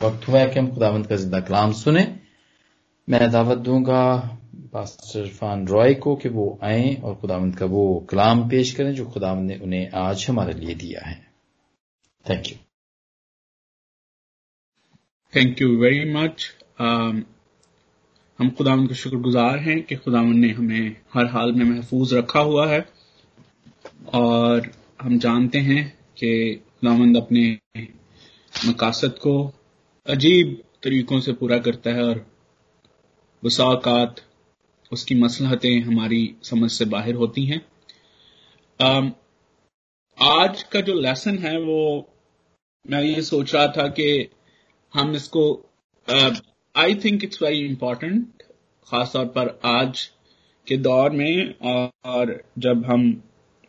وقت ہوا ہے کہ ہم خداوند کا زندہ کلام سنیں۔ میں دعوت دوں گا پاسٹر عرفان رائے کو کہ وہ آئیں اور خداوند کا وہ کلام پیش کریں جو خداوند نے انہیں آج ہمارے لیے دیا ہے۔ Thank you thank you very much ہم خداوند کا شکر گزار ہیں کہ خداوند نے ہمیں ہر حال میں محفوظ رکھا ہوا ہے اور ہم جانتے ہیں کہ خداوند اپنے مقاصد کو عجیب طریقوں سے پورا کرتا ہے اور وساقات اس کی مسلحتیں ہماری سمجھ سے باہر ہوتی ہیں۔ آج کا جو لیسن ہے وہ میں یہ سوچ رہا تھا کہ ہم اس کو I think it's very important خاص طور پر آج کے دور میں، اور جب ہم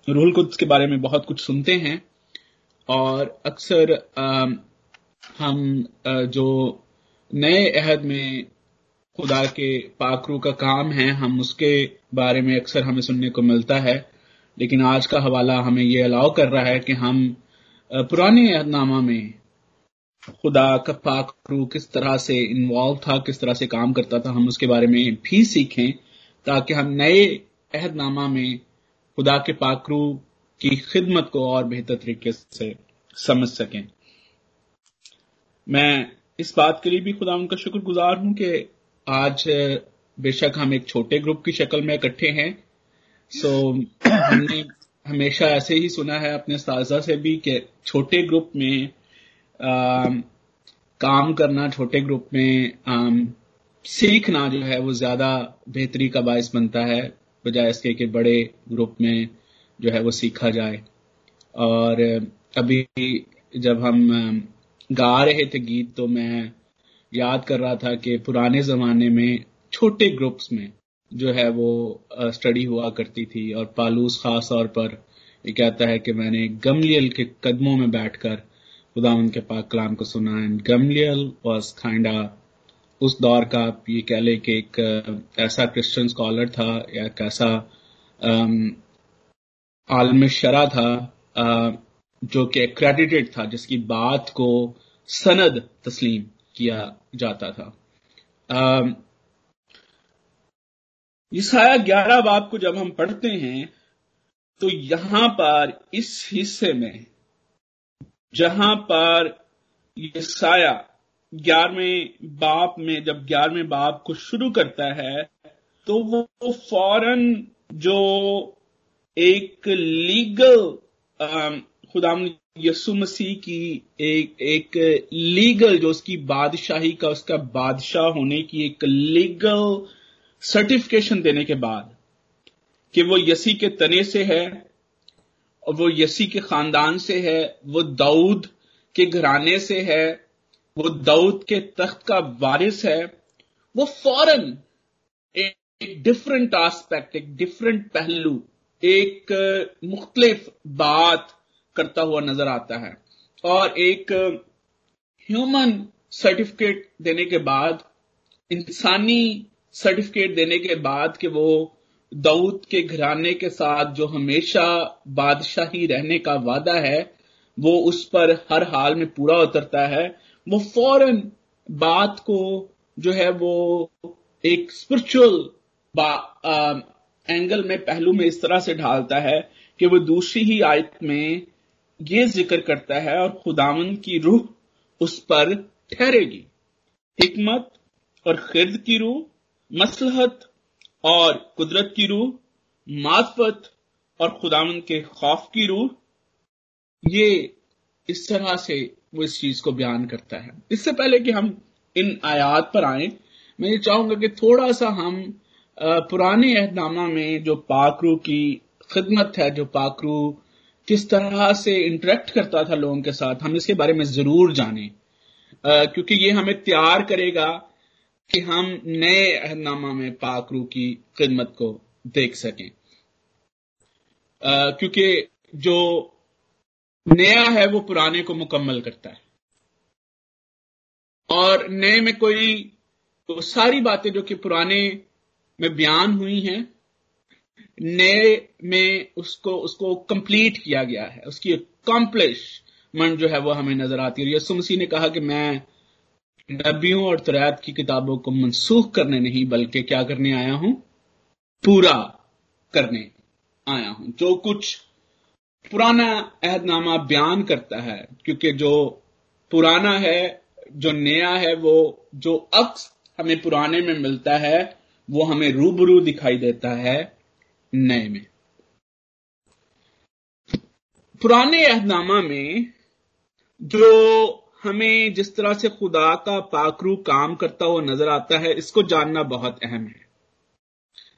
رول قدس کے بارے میں بہت کچھ سنتے ہیں، اور اکثر ہم جو نئے عہد میں خدا کے پاکرو کا کام ہے، ہم اس کے بارے میں اکثر ہمیں سننے کو ملتا ہے۔ لیکن آج کا حوالہ ہمیں یہ الاؤ کر رہا ہے کہ ہم پرانے عہد نامہ میں خدا کا پاکرو کس طرح سے انوالو تھا، کس طرح سے کام کرتا تھا، ہم اس کے بارے میں بھی سیکھیں تاکہ ہم نئے عہد نامہ میں خدا کے پاکرو کی خدمت کو اور بہتر طریقے سے سمجھ سکیں۔ میں اس بات کے لیے بھی خدا ان کا شکر گزار ہوں کہ آج بے شک ہم ایک چھوٹے گروپ کی شکل میں اکٹھے ہیں۔ سو ہم نے ہمیشہ ایسے ہی سنا ہے اپنے استاذہ سے بھی کہ چھوٹے گروپ میں کام کرنا، چھوٹے گروپ میں سیکھنا جو ہے وہ زیادہ بہتری کا باعث بنتا ہے، بجائے اس کے کہ بڑے گروپ میں جو ہے وہ سیکھا جائے۔ اور ابھی جب ہم گا رہے تھے گیت تو میں یاد کر رہا تھا کہ پرانے زمانے میں چھوٹے گروپس میں جو ہے وہ اسٹڈی ہوا کرتی تھی اور پالوس خاص طور پر یہ کہتا ہے کہ میں نے گملیل کے قدموں میں بیٹھ کر خدا ان کے پاک کلام کو سنا گملیل واز کائنڈا اس دور کا آپ یہ کہہ لیں کہ ایک ایسا کرسچن اسکالر تھا یا ایک ایسا عالم شرح تھا۔ جو کہ کریڈیٹڈ تھا، جس کی بات کو سند تسلیم کیا جاتا تھا۔ عیسایا گیارہ باب کو جب ہم پڑھتے ہیں، تو یہاں پر اس حصے میں، جہاں پر عیسایا گیارہویں باپ میں، جب گیارہویں باپ کو شروع کرتا ہے، تو وہ فوراً جو ایک لیگل خدا یسو مسیح کی ایک ایک لیگل جو اس کی بادشاہی کا، اس کا بادشاہ ہونے کی ایک لیگل سرٹیفکیشن دینے کے بعد کہ وہ یسی کے تنے سے ہے اور وہ یسی کے خاندان سے ہے، وہ دعود کے گھرانے سے ہے، وہ دعود کے تخت کا وارث ہے۔ وہ فوراً ایک ڈفرنٹ آسپیکٹ ایک ڈفرنٹ پہلو، ایک مختلف بات کرتا ہوا نظر آتا ہے۔ اور ایک ہیومن سرٹیفکیٹ دینے کے بعد، انسانی سرٹیفکیٹ دینے کے بعد کہ وہ دعود کے گھرانے کے ساتھ جو ہمیشہ بادشاہی رہنے کا وعدہ ہے، وہ اس پر ہر حال میں پورا اترتا ہے۔ وہ فوراً بات کو جو ہے وہ ایک اسپرچل اینگل میں پہلو میں اس طرح سے ڈھالتا ہے کہ وہ دوسری ہی آیت میں یہ ذکر کرتا ہے اور خداون کی روح اس پر ٹھہرے گی۔ حکمت اور خرد کی روح مسلحت اور قدرت کی روح، معرفت اور خداون کے خوف کی روح۔ یہ اس طرح سے وہ اس چیز کو بیان کرتا ہے۔ اس سے پہلے کہ ہم ان آیات پر آئیں، میں یہ چاہوں گا کہ تھوڑا سا ہم پرانے عہد نامہ میں جو پاکرو کی خدمت ہے، جو پاکرو کس طرح سے انٹریکٹ کرتا تھا لوگوں کے ساتھ، ہم اس کے بارے میں ضرور جانیں۔ کیونکہ یہ ہمیں تیار کرے گا کہ ہم نئے عہد نامہ میں پاکرو کی خدمت کو دیکھ سکیں۔ کیونکہ جو نیا ہے وہ پرانے کو مکمل کرتا ہے۔ اور نئے میں کوئی ساری باتیں جو کہ پرانے میں بیان ہوئی ہیں نئے میں اس کو اس کو کمپلیٹ کیا گیا ہے۔ اس کی کمپلشمنٹ جو ہے وہ ہمیں نظر آتی ہے۔ یسو مسیح نے کہا کہ میں نبیوں اور تریات کی کتابوں کو منسوخ کرنے نہیں، بلکہ کیا کرنے آیا ہوں؟ پورا کرنے آیا ہوں۔ جو کچھ پرانا عہد نامہ بیان کرتا ہے، کیونکہ جو پرانا ہے، جو نیا ہے، وہ جو عکس ہمیں پرانے میں ملتا ہے، وہ ہمیں روبرو دکھائی دیتا ہے۔ نئے میں۔ پرانے عہد نامہ میں جو ہمیں جس طرح سے خدا کا پاکرو کام کرتا ہوا نظر آتا ہے، اس کو جاننا بہت اہم ہے۔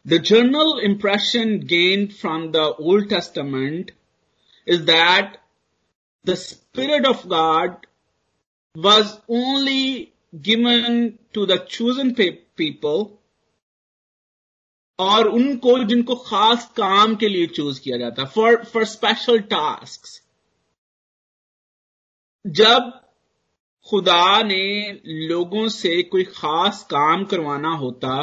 The general impression gain from the Old Testament is that the spirit of God was only given to the chosen people اور ان کو جن کو خاص کام کے لیے چوز کیا جاتا فار فار اسپیشل ٹاسک جب خدا نے لوگوں سے کوئی خاص کام کروانا ہوتا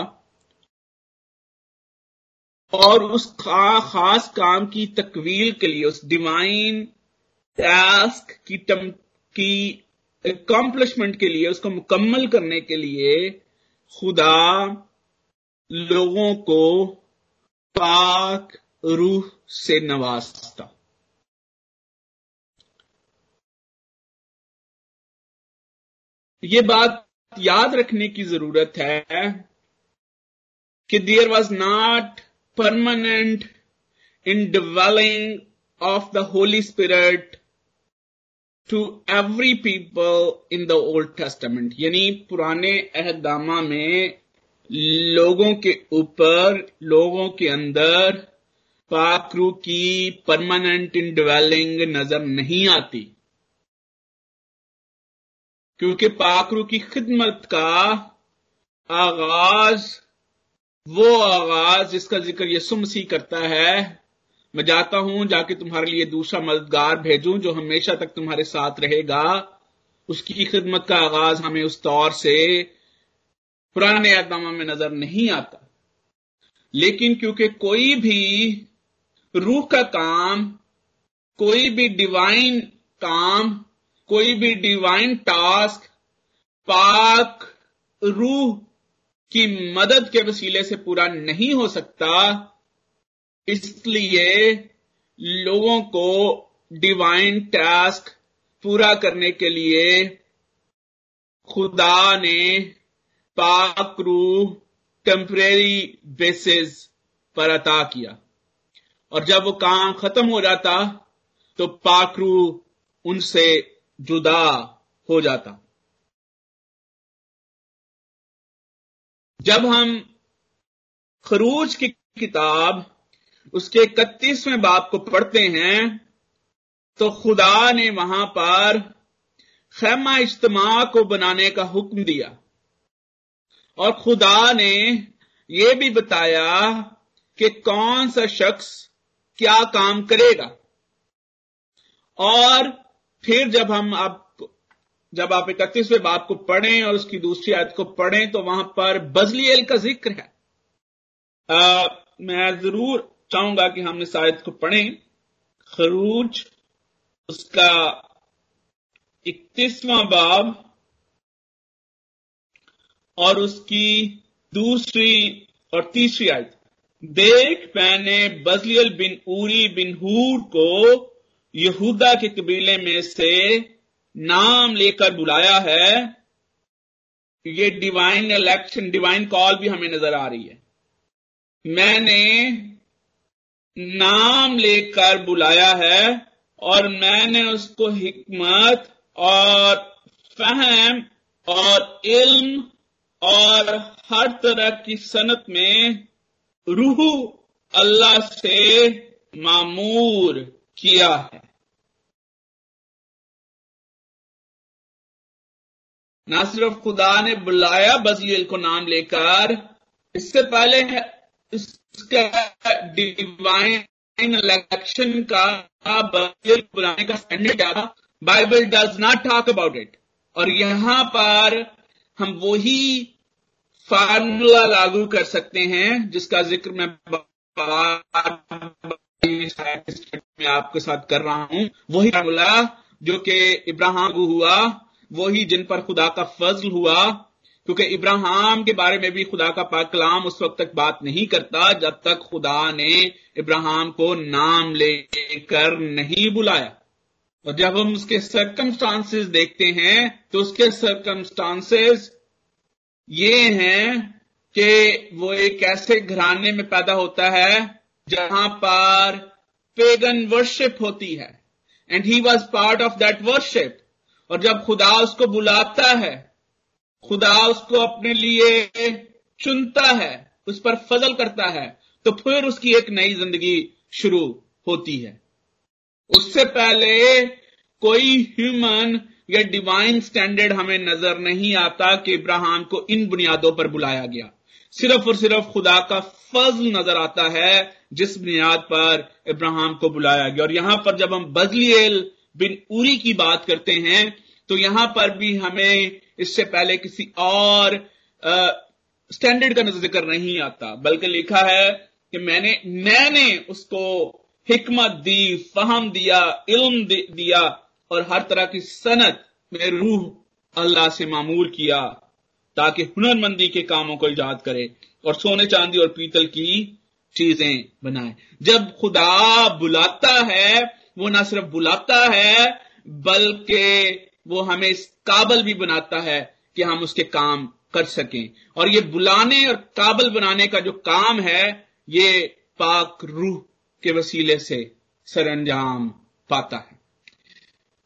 اور اس خاص کام کی تکویل کے لیے، اس ڈیوائن ٹاسک کی کی اکمپلشمنٹ کے لیے، اس کو مکمل کرنے کے لیے خدا لوگوں کو پاک روح سے نوازتا۔ یہ بات یاد رکھنے کی ضرورت ہے کہ there was not permanent indwelling of the Holy Spirit to every people in the Old Testament یعنی پرانے اہدامہ میں لوگوں کے اوپر، لوگوں کے اندر پاکرو کی پرماننٹ انڈویلنگ نظر نہیں آتی۔ کیونکہ پاکرو کی خدمت کا آغاز، وہ آغاز جس کا ذکر یسو مسیح کرتا ہے، میں جاتا ہوں، جا کے تمہارے لیے دوسرا مددگار بھیجوں جو ہمیشہ تک تمہارے ساتھ رہے گا۔ اس کی خدمت کا آغاز ہمیں اس طور سے پرانے اعتماد میں نظر نہیں آتا۔ لیکن کیونکہ کوئی بھی روح کا کام، کوئی بھی ڈیوائن کام، کوئی بھی ڈیوائن ٹاسک پاک روح کی مدد کے وسیلے سے پورا نہیں ہو سکتا، اس لیے لوگوں کو ڈیوائن ٹاسک پورا کرنے کے لیے خدا نے پاک روح ٹیمپریری بیسز پر عطا کیا۔ اور جب وہ کام ختم ہو جاتا تو پاک روح ان سے جدا ہو جاتا۔ جب ہم خروج کی کتاب اس کے اکتیسویں باپ کو پڑھتے ہیں تو خدا نے وہاں پر خیمہ اجتماع کو بنانے کا حکم دیا۔ اور خدا نے یہ بھی بتایا کہ کون سا شخص کیا کام کرے گا۔ اور پھر جب ہم آپ جب آپ اکتیسویں باپ کو پڑھیں اور اس کی دوسری آیت کو پڑھیں تو وہاں پر بزلی کا ذکر ہے۔ آ, میں ضرور چاہوں گا کہ ہم اس آیت کو پڑھیں۔ خروج اس کا اکتیسواں باب اور اس کی دوسری اور تیسری آیت، دیکھ میں نے بزلیل بن اوری بن ہور کو یہودا کے قبیلے میں سے نام لے کر بلایا ہے۔ یہ ڈیوائن الیکشن ڈیوائن کال بھی ہمیں نظر آ رہی ہے۔ میں نے نام لے کر بلایا ہے اور میں نے اس کو حکمت اور فہم اور علم اور ہر طرح کی صنعت میں روح اللہ سے معمور کیا ہے۔ نہ صرف خدا نے بلایا بزیل کو نام لے کر، اس سے پہلے اس کا ڈیوائن الیکشن کا بزیل بلانے کا اسٹینڈرڈ کیا تھا۔ Bible does not talk about it اور یہاں پر ہم وہی فارمولا لاگو کر سکتے ہیں جس کا ذکر میں میں آپ کے ساتھ کر رہا ہوں۔ وہی فارمولا جو کہ ابراہم کو ہوا، وہی جن پر خدا کا فضل ہوا، کیونکہ ابراہم کے بارے میں بھی خدا کا پاک کلام اس وقت تک بات نہیں کرتا جب تک خدا نے ابراہم کو نام لے کر نہیں بلایا۔ اور جب ہم اس کے سرکمسٹانس دیکھتے ہیں، تو اس کے سرکمسٹانس یہ ہیں کہ وہ ایک ایسے گھرانے میں پیدا ہوتا ہے جہاں پر پیگن ورشپ ہوتی ہے۔ And he was part of that worship اور جب خدا اس کو بلاتا ہے، خدا اس کو اپنے لیے چنتا ہے، اس پر فضل کرتا ہے، تو پھر اس کی ایک نئی زندگی شروع ہوتی ہے۔ اس سے پہلے کوئی ہیومن یا ڈیوائن سٹینڈرڈ ہمیں نظر نہیں آتا کہ ابراہم کو ان بنیادوں پر بلایا گیا۔ صرف اور صرف خدا کا فضل نظر آتا ہے جس بنیاد پر ابراہم کو بلایا گیا۔ اور یہاں پر جب ہم بزلیل بن اوری کی بات کرتے ہیں، تو یہاں پر بھی ہمیں اس سے پہلے کسی اور سٹینڈرڈ کا ذکر نہیں آتا، بلکہ لکھا ہے کہ میں نے میں نے اس کو حکمت دی، فہم دیا، علم دیا اور ہر طرح کی صنعت میں روح اللہ سے معمول کیا تاکہ ہنر مندی کے کاموں کو ایجاد کرے اور سونے چاندی اور پیتل کی چیزیں بنائے۔ جب خدا بلاتا ہے، وہ نہ صرف بلاتا ہے، بلکہ وہ ہمیں اس قابل بھی بناتا ہے کہ ہم اس کے کام کر سکیں۔ اور یہ بلانے اور قابل بنانے کا جو کام ہے، یہ پاک روح کے وسیلے سے سر انجام پاتا ہے۔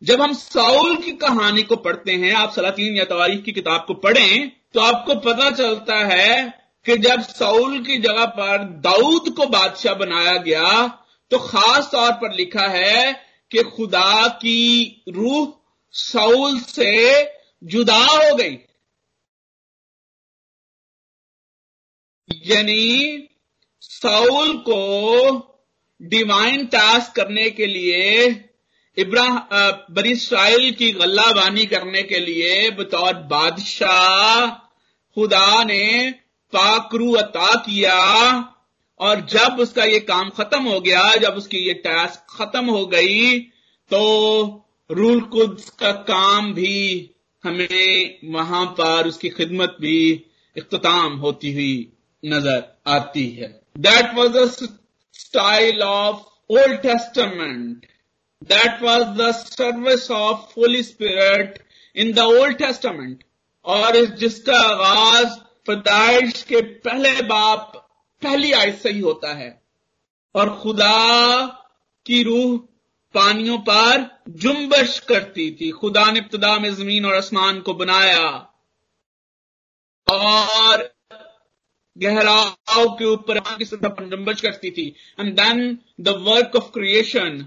جب ہم ساؤل کی کہانی کو پڑھتے ہیں، آپ سلاطین یا تاریخ کی کتاب کو پڑھیں تو آپ کو پتا چلتا ہے کہ جب ساؤل کی جگہ پر داؤد کو بادشاہ بنایا گیا تو خاص طور پر لکھا ہے کہ خدا کی روح ساؤل سے جدا ہو گئی۔ یعنی ساؤل کو ڈیوائن ٹاسک کرنے کے لیے بری اسرائیل کی غلہ بانی کرنے کے لیے بطور بادشاہ خدا نے پاکرو عطا کیا اور جب اس کا یہ کام ختم ہو گیا، جب اس کی یہ ٹاسک ختم ہو گئی تو رول قدس کا کام بھی ہمیں وہاں پر اس کی خدمت بھی اختتام ہوتی ہوئی نظر آتی ہے۔ That was the style of old testament that was the service of holy spirit in the old testament اور جس کا آغاز پیدائش کے پہلے باپ، پہلی آیت سے ہی ہوتا ہے۔ اور خدا کی روح پانیوں پر جنبش کرتی تھی۔ خدا نے ابتدا میں زمین اور آسمان کو بنایا۔ اور گہراؤ کے اوپر کی سطح پر جنبش کرتی تھی. And then the work of creation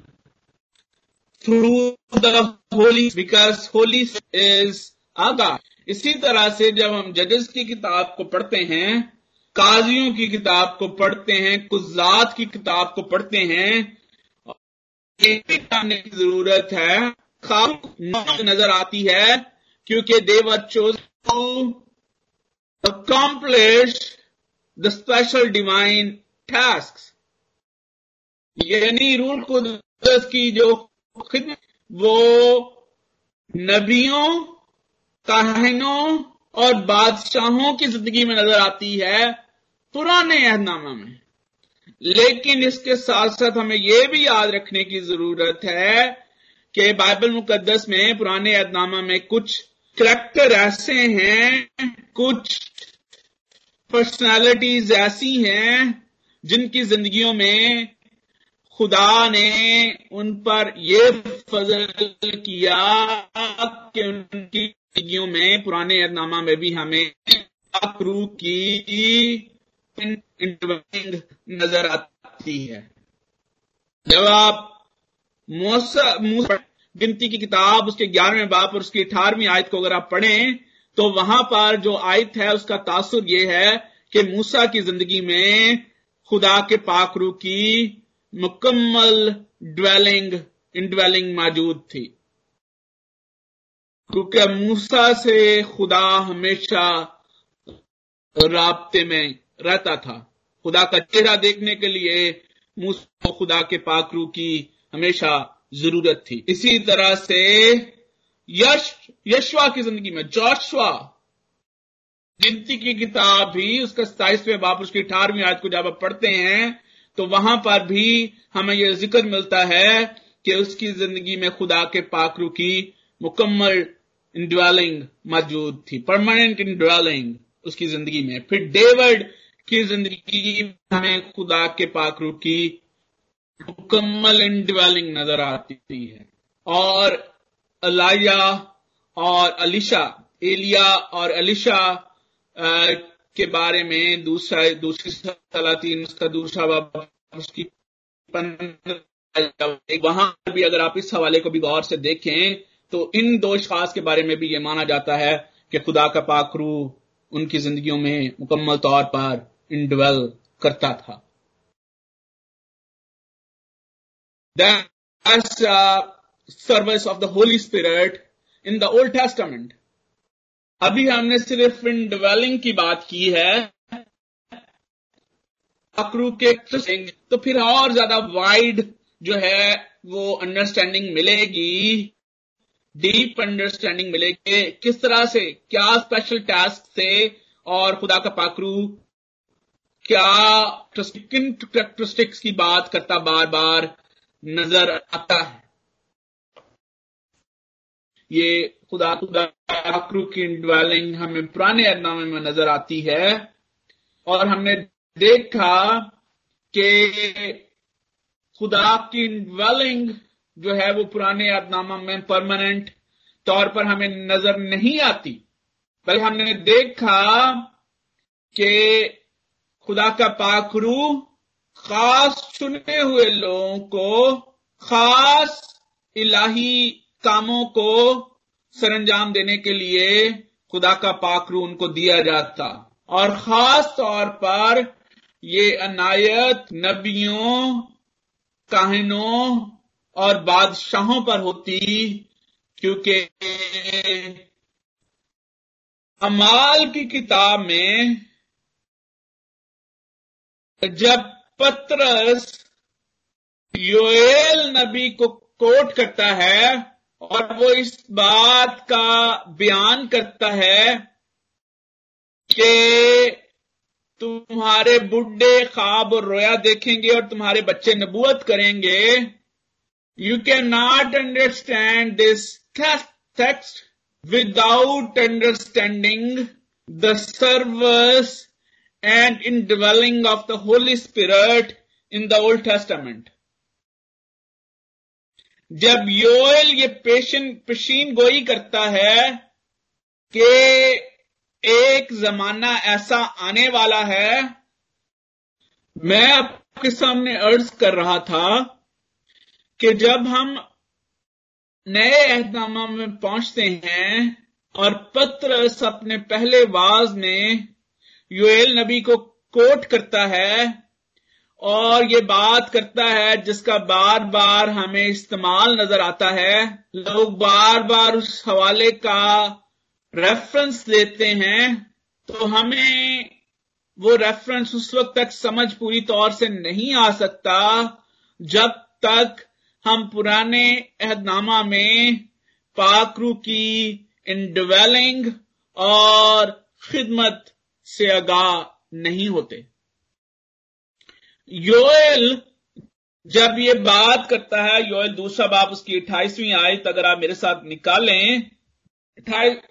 through the holy because holy is آگا اسی طرح سے جب ہم ججز کی کتاب کو پڑھتے ہیں، قاضیوں کی کتاب کو پڑھتے ہیں کزات کی کتاب کو پڑھتے ہیں کرنے کی ضرورت ہے. نظر آتی ہے، کیونکہ they were chose accomplish the special divine task یعنی رول قدرت کی جو خدمت وہ نبیوں، کاہنوں اور بادشاہوں کی زندگی میں نظر آتی ہے پرانے عہد نامہ میں۔ لیکن اس کے ساتھ ساتھ ہمیں یہ بھی یاد رکھنے کی ضرورت ہے کہ بائبل مقدس میں پرانے عہد نامہ میں کچھ کریکٹر ایسے ہیں، کچھ پرسنالٹیز ایسی ہیں جن کی زندگیوں میں خدا نے ان پر یہ فضل کیا کہ ان کی زندگیوں میں پرانے نامہ میں بھی ہمیں روح کی نظر آتی ہے۔ جب آپ گنتی کی کتاب اس کے گیارہویں باپ اور اس کی اٹھارہویں آیت کو اگر آپ پڑھیں تو وہاں پر جو آیت ہے، اس کا تاثر یہ ہے کہ موسا کی زندگی میں خدا کے پاک روح کی مکمل ڈویلنگ انڈویلنگ موجود تھی۔ کیونکہ موسا سے خدا ہمیشہ رابطے میں رہتا تھا۔ خدا کا چہرہ دیکھنے کے لیے موسا خدا کے پاک روح کی ہمیشہ ضرورت تھی۔ اسی طرح سے یش یشوا کی زندگی میں، جوشوا۔ گنتی کی کتاب بھی اس کا ستائیسویں باپ، اس کی اٹھارہویں آج کو جب آپ پڑھتے ہیں، تو وہاں پر بھی ہمیں یہ ذکر ملتا ہے کہ اس کی زندگی میں خدا کے پاکرو کی مکمل انڈویلنگ موجود تھی پرماننٹ انڈویلنگ اس کی زندگی میں۔ پھر ڈیوڈ کی زندگی میں خدا کے پاکرو کی مکمل انڈویلنگ نظر آتی ہے۔ اور الیہ اور علیشا ایلیا اور علیشا کے بارے میں دوسرا، دوسری سلاطین اس کا دوسرا باب، اس کی وہاں بھی اگر آپ اس حوالے کو بھی غور سے دیکھیں تو ان دو اشخاص کے بارے میں بھی یہ مانا جاتا ہے کہ خدا کا پاک روح ان کی زندگیوں میں مکمل طور پر انڈویل کرتا تھا۔ Service of the holy spirit in the old testament. ابھی ہم نے صرف ان ڈویلنگ کی بات کی ہے۔ تو پھر اور زیادہ وائڈ جو ہے وہ انڈرسٹینڈنگ ملے گی۔ ڈیپ انڈرسٹینڈنگ ملے گی۔ کس طرح سے؟ کیا اسپیشل ٹاسک سے؟ اور خدا کا پاکرو کیا کن کریکٹرسٹکس کی بات کرتا بار بار نظر آتا ہے؟ یہ خدا خدا کی ڈویلنگ ہمیں پرانے ارنامے میں نظر آتی ہے اور ہم نے دیکھا کہ خدا کی ڈویلنگ جو ہے وہ پرانے ادنامہ میں پرماننٹ طور پر ہمیں نظر نہیں آتی، بلکہ ہم نے دیکھا کہ خدا کا پاک روح خاص چنے ہوئے لوگوں کو خاص الہی کاموں کو سر انجام دینے کے لیے خدا کا پاک رو ان کو دیا جاتا۔ اور خاص طور پر یہ عنایت نبیوں، کاہنوں اور بادشاہوں پر ہوتی، کیونکہ امال کی کتاب میں جب پترس یوئل نبی کو کوٹ کرتا ہے اور وہ اس بات کا بیان کرتا ہے کہ تمہارے بڈھے خواب اور رویا دیکھیں گے اور تمہارے بچے نبوت کریں گے۔ You can not understand this text without understanding the service and indwelling of the holy spirit in the old testament جب یوئل یہ پیشن پشین گوئی کرتا ہے کہ ایک زمانہ ایسا آنے والا ہے، میں آپ کے سامنے ارض کر رہا تھا کہ جب ہم نئے اہدامہ میں پہنچتے ہیں اور پترس اپنے پہلے واز میں یوئل نبی کو کوٹ کرتا ہے اور یہ بات کرتا ہے جس کا بار بار ہمیں استعمال نظر آتا ہے۔ لوگ بار بار اس حوالے کا ریفرنس دیتے ہیں تو ہمیں وہ ریفرنس اس وقت تک سمجھ پوری طور سے نہیں آ سکتا جب تک ہم پرانے عہد نامہ میں پاکرو کی انڈویلنگ اور خدمت سے آگاہ نہیں ہوتے۔ یوئل جب یہ بات کرتا ہے، یوئل دوسرا باپ اس کی اٹھائیسویں آیت اگر آپ میرے ساتھ نکالیں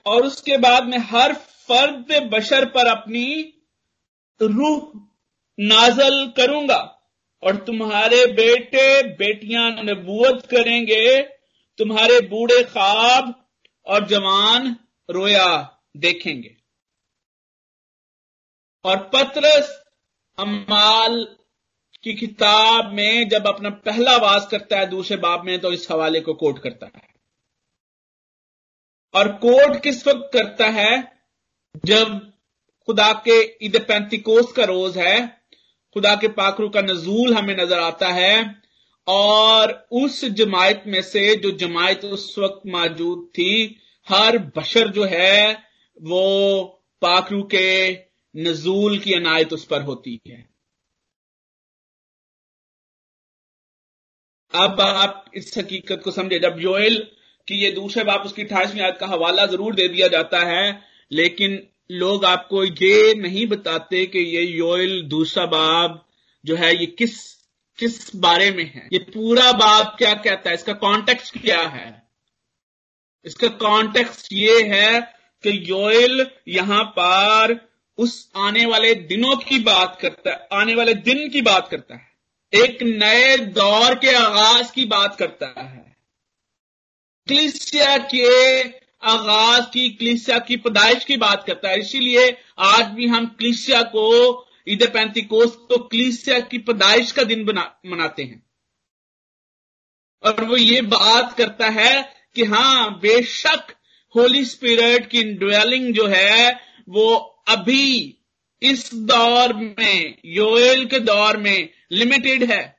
اور اس کے بعد میں ہر فرد بشر پر اپنی روح نازل کروں گا۔ اور تمہارے بیٹے بیٹیاں نبوت کریں گے، تمہارے بوڑھے خواب اور جوان رویا دیکھیں گے۔ اور پترس، امال کی کتاب میں جب اپنا پہلا آواز کرتا ہے دوسرے باب میں تو اس حوالے کو کوٹ کرتا ہے۔ اور کوٹ کس وقت کرتا ہے؟ جب خدا کے عید پینتیکوس کا روز ہے، خدا کے پاکرو کا نزول ہمیں نظر آتا ہے اور اس جماعت میں سے جو جماعت اس وقت موجود تھی، ہر بشر جو ہے وہ پاکرو کے نزول کی عنایت اس پر ہوتی ہے۔ اب آپ اس حقیقت کو سمجھے جب یوئل کی یہ دوسرے باپ اس کی اٹھائیسویں آیت کا حوالہ ضرور دے دیا جاتا ہے، لیکن لوگ آپ کو یہ نہیں بتاتے کہ یہ یوئل دوسرا باب جو ہے، یہ کس کس بارے میں ہے؟ یہ پورا باب کیا کہتا ہے؟ اس کا کانٹیکس کیا ہے؟ اس کا کانٹیکس یہ ہے کہ یوئل یہاں پر اس آنے والے دنوں کی بات کرتا ہے، آنے والے دن کی بات کرتا ہے۔ ایک نئے دور کے آغاز کی بات کرتا ہے۔ کلیسیا کے آغاز کی، کلیسیا کی پیدائش کی بات کرتا ہے۔ اسی لیے آج بھی ہم کلیسیا کو، عید پینتی کوس کو کلیسیا کی پیدائش کا دن مناتے ہیں۔ اور وہ یہ بات کرتا ہے کہ ہاں بے شک ہولی اسپرٹ کی ڈویلنگ جو ہے، وہ ابھی اس دور میں یوئل کے دور میں لمیٹڈ ہے۔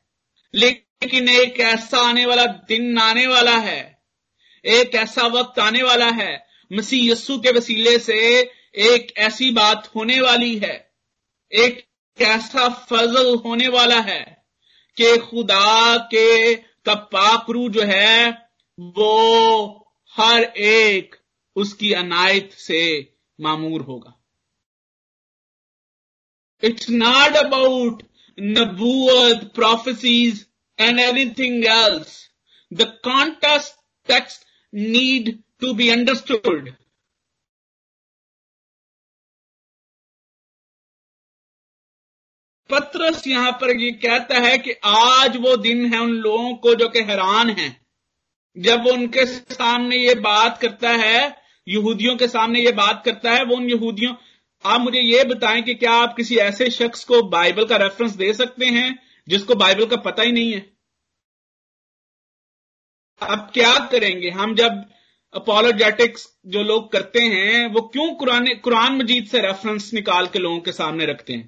لیکن ایک ایسا آنے والا دن آنے والا ہے۔ ایک ایسا وقت آنے والا ہے۔ مسیح یسو کے وسیلے سے ایک ایسی بات ہونے والی ہے۔ ایک ایسا فضل ہونے والا ہے کہ خدا کے پاکرو جو ہے، وہ ہر ایک اس کی عنایت سے معمور ہوگا۔ اٹس ناٹ اباؤٹ نبوت prophecies and anything else the context text need to be understood پترس یہاں پر یہ کہتا ہے کہ آج وہ دن ہے ان لوگوں کو جو کہ حیران ہیں۔ جب وہ ان کے سامنے یہ بات کرتا ہے، یہودیوں کے سامنے یہ بات کرتا ہے، وہ ان یہودیوں آپ مجھے یہ بتائیں کہ کیا آپ کسی ایسے شخص کو بائبل کا ریفرنس دے سکتے ہیں جس کو بائبل کا پتہ ہی نہیں ہے؟ اب کیا کریں گے؟ ہم جب اپولوجیٹکس جو لوگ کرتے ہیں، وہ کیوں قرآن قرآن مجید سے ریفرنس نکال کے لوگوں کے سامنے رکھتے ہیں؟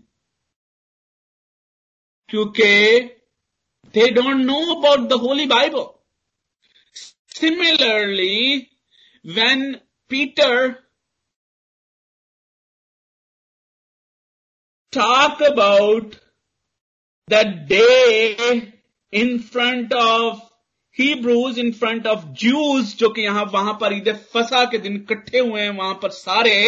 کیونکہ they don't know about the holy Bible similarly when Peter talk about the day in front of Hebrews in front of Jews جو کہ یہاں وہاں پر عید فسا کے دن کٹھے ہوئے ہیں، وہاں پر سارے۔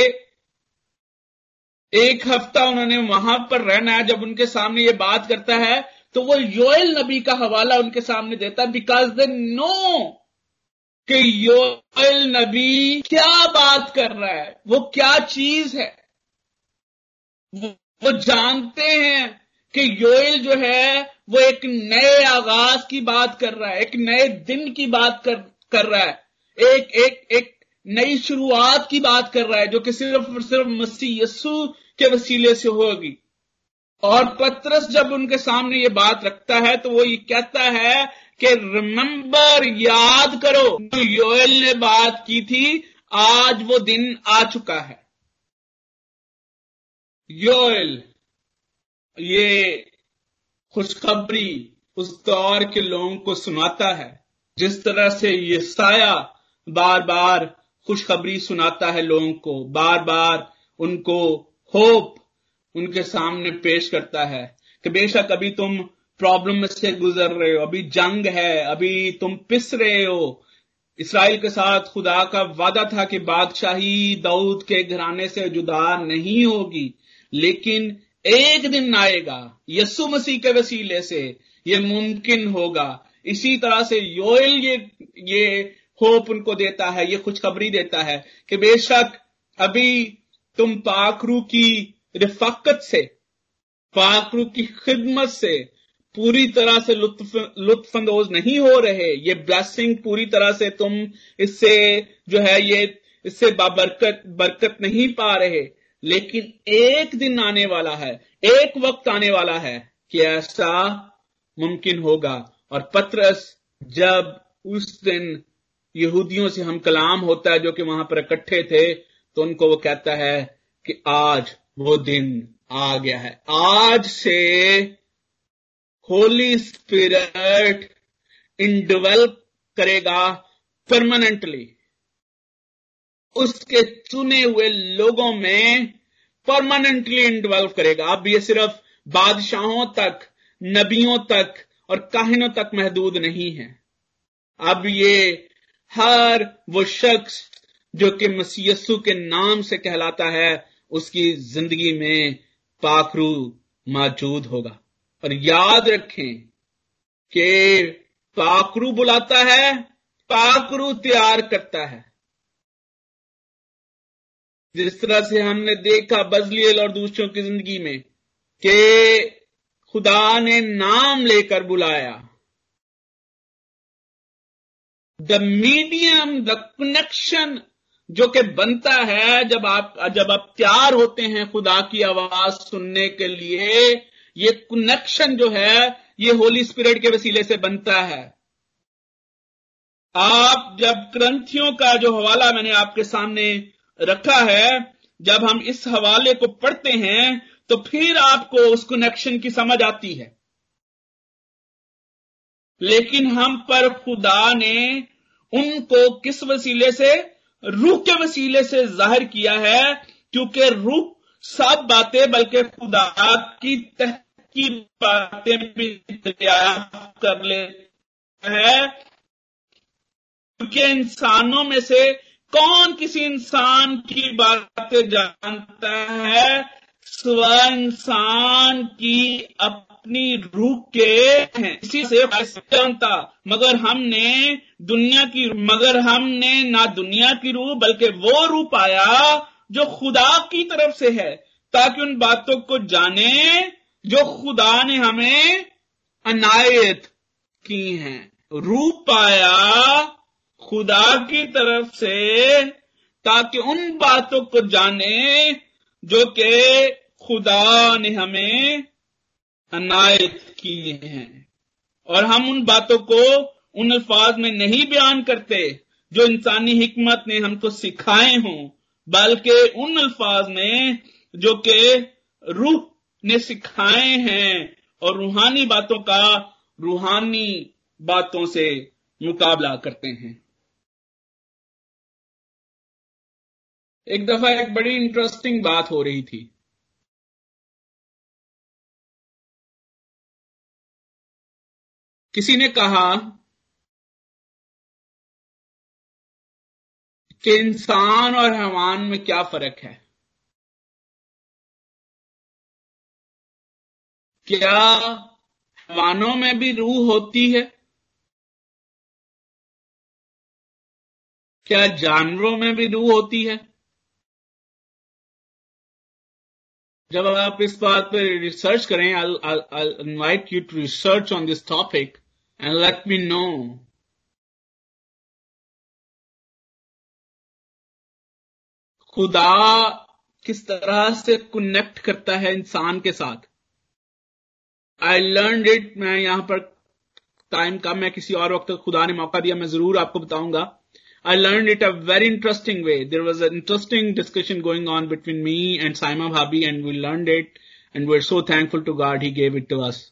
ایک ہفتہ انہوں نے وہاں پر رہنا ہے، جب ان کے سامنے یہ بات کرتا ہے، تو وہ یوئل نبی کا حوالہ ان کے سامنے دیتا ہے بیکاز دے نو کہ یوئل نبی کیا بات کر رہا ہے، وہ کیا چیز ہے۔ وہ جانتے ہیں کہ یوئل جو ہے وہ ایک نئے آغاز کی بات کر رہا ہے، ایک نئے دن کی بات کر کر رہا ہے۔ ایک ایک ایک نئی شروعات کی بات کر رہا ہے جو کہ صرف اور صرف مسیح یسو کے وسیلے سے ہوگی۔ اور پترس جب ان کے سامنے یہ بات رکھتا ہے تو وہ یہ کہتا ہے کہ ریمبر یاد کرو، جو یوئل نے بات کی تھی، آج وہ دن آ چکا ہے۔ یوئل، یہ خوشخبری اس دور کے لوگوں کو سناتا ہے، جس طرح سے یہ سایہ بار بار خوشخبری سناتا ہے لوگوں کو، بار بار ان کو ہوپ ان کے سامنے پیش کرتا ہے کہ بے شک ابھی تم پرابلم سے گزر رہے ہو، ابھی جنگ ہے، ابھی تم پس رہے ہو۔ اسرائیل کے ساتھ خدا کا وعدہ تھا کہ بادشاہی دعود کے گھرانے سے جدا نہیں ہوگی۔ لیکن ایک دن آئے گا یسو مسیح کے وسیلے سے یہ ممکن ہوگا۔ اسی طرح سے یوئل یہ یہ ہوپ ان کو دیتا ہے، یہ خوشخبری دیتا ہے کہ بے شک ابھی تم پاکرو کی رفاقت سے پاکرو کی خدمت سے پوری طرح سے لطف لطف اندوز نہیں ہو رہے۔ یہ بلیسنگ پوری طرح سے تم اس سے جو ہے یہ، اس سے بابرکت برکت نہیں پا رہے۔ لیکن ایک دن آنے والا ہے، ایک وقت آنے والا ہے کہ ایسا ممکن ہوگا۔ اور پترس، جب اس دن یہودیوں سے ہم کلام ہوتا ہے جو کہ وہاں پر اکٹھے تھے، تو ان کو وہ کہتا ہے کہ آج وہ دن آ گیا ہے۔ آج سے ہولی اسپرٹ انڈیولپ کرے گا پرماننٹلی اس کے چنے ہوئے لوگوں میں پرماننٹلی انڈیولپ کرے گا۔ اب یہ صرف بادشاہوں تک، نبیوں تک اور کاہنوں تک محدود نہیں ہے۔ اب یہ ہر وہ شخص جو کہ مسیسو کے نام سے کہلاتا ہے، اس کی زندگی میں پاکرو موجود ہوگا۔ اور یاد رکھیں کہ پاکرو بلاتا ہے، پاکرو تیار کرتا ہے۔ جس طرح سے ہم نے دیکھا بزلیل اور دوسروں کی زندگی میں کہ خدا نے نام لے کر بلایا۔ دا میڈیم دا کنیکشن جو کہ بنتا ہے جب آپ جب آپ تیار ہوتے ہیں خدا کی آواز سننے کے لیے، یہ کنیکشن جو ہے، یہ ہولی اسپرٹ کے وسیلے سے بنتا ہے۔ آپ جب کرنتھیوں کا جو حوالہ میں نے آپ کے سامنے رکھا ہے، جب ہم اس حوالے کو پڑھتے ہیں، تو پھر آپ کو اس کنیکشن کی سمجھ آتی ہے۔ لیکن ہم پر خدا نے ان کو کس وسیلے سے؟ روح کے وسیلے سے ظاہر کیا ہے، کیونکہ روح سب باتیں، بلکہ خدا کی کی باتیں بھی کر لیتا ہے۔ کیونکہ انسانوں میں سے کون کسی انسان کی باتیں جانتا ہے سو انسان کی اپنی روح کے ہیں؟ اسی سے جانتا۔ مگر ہم نے دنیا کی مگر ہم نے نہ دنیا کی روح، بلکہ وہ روح پایا جو خدا کی طرف سے ہے۔ تاکہ ان باتوں کو جانے جو خدا نے ہمیں عنایت کی ہیں۔ روح پایا خدا کی طرف سے تاکہ ان باتوں کو جانے جو کہ خدا نے ہمیں عنایت کیے ہیں۔ اور ہم ان باتوں کو ان الفاظ میں نہیں بیان کرتے جو انسانی حکمت نے ہم کو سکھائے ہوں، بلکہ ان الفاظ میں جو کہ روح نے سکھائے ہیں اور روحانی باتوں کا روحانی باتوں سے مقابلہ کرتے ہیں۔ ایک دفعہ ایک بڑی انٹرسٹنگ بات ہو رہی تھی۔ کسی نے کہا کہ انسان اور حیوان میں کیا فرق ہے؟ کیا حیوانوں میں بھی روح ہوتی ہے؟ کیا جانوروں میں بھی روح ہوتی ہے؟ جب آپ اس بات پہ ریسرچ کریں invite you to research on this topic and let me know خدا کس طرح سے کنیکٹ کرتا ہے انسان کے ساتھ؟ آئی لرنڈ اٹ میں یہاں پر ٹائم کا میں کسی اور وقت خدا نے موقع دیا، میں ضرور آپ کو بتاؤں گا۔ I learned it a very interesting way. There was an interesting discussion going on between me and Saima Bhabi and we learned it and we're so thankful to God he gave it to us.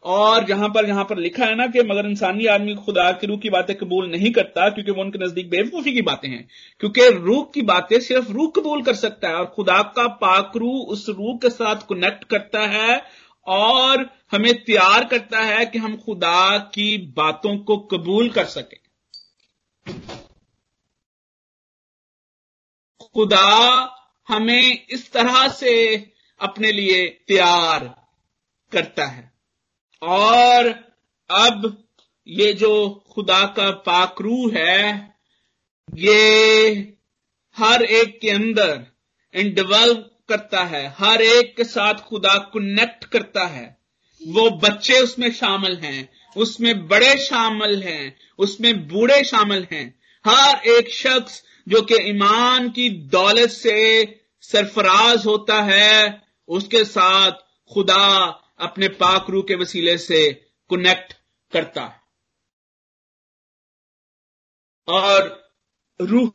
اور جہاں پر یہاں پر لکھا ہے نا کہ مگر انسانی آدمی خدا کی روح کی باتیں قبول نہیں کرتا، کیونکہ وہ ان کے نزدیک بے وقوفی کی باتیں ہیں۔ کیونکہ روح کی باتیں صرف روح قبول کر سکتا ہے اور خدا کا پاک روح اس روح کے ساتھ کنیکٹ کرتا ہے اور ہمیں تیار کرتا ہے کہ ہم خدا کی باتوں کو قبول کر سکیں۔ خدا ہمیں اس طرح سے اپنے لیے تیار کرتا ہے۔ اور اب یہ جو خدا کا پاکرو ہے، یہ ہر ایک کے اندر انڈیولپ کرتا ہے، ہر ایک کے ساتھ خدا کنیکٹ کرتا ہے۔ وہ بچے اس میں شامل ہیں، اس میں بڑے شامل ہیں، اس میں بوڑھے شامل ہیں۔ ہر ایک شخص جو کہ ایمان کی دولت سے سرفراز ہوتا ہے، اس کے ساتھ خدا اپنے پاک روح کے وسیلے سے کنیکٹ کرتا۔ ہے اور روح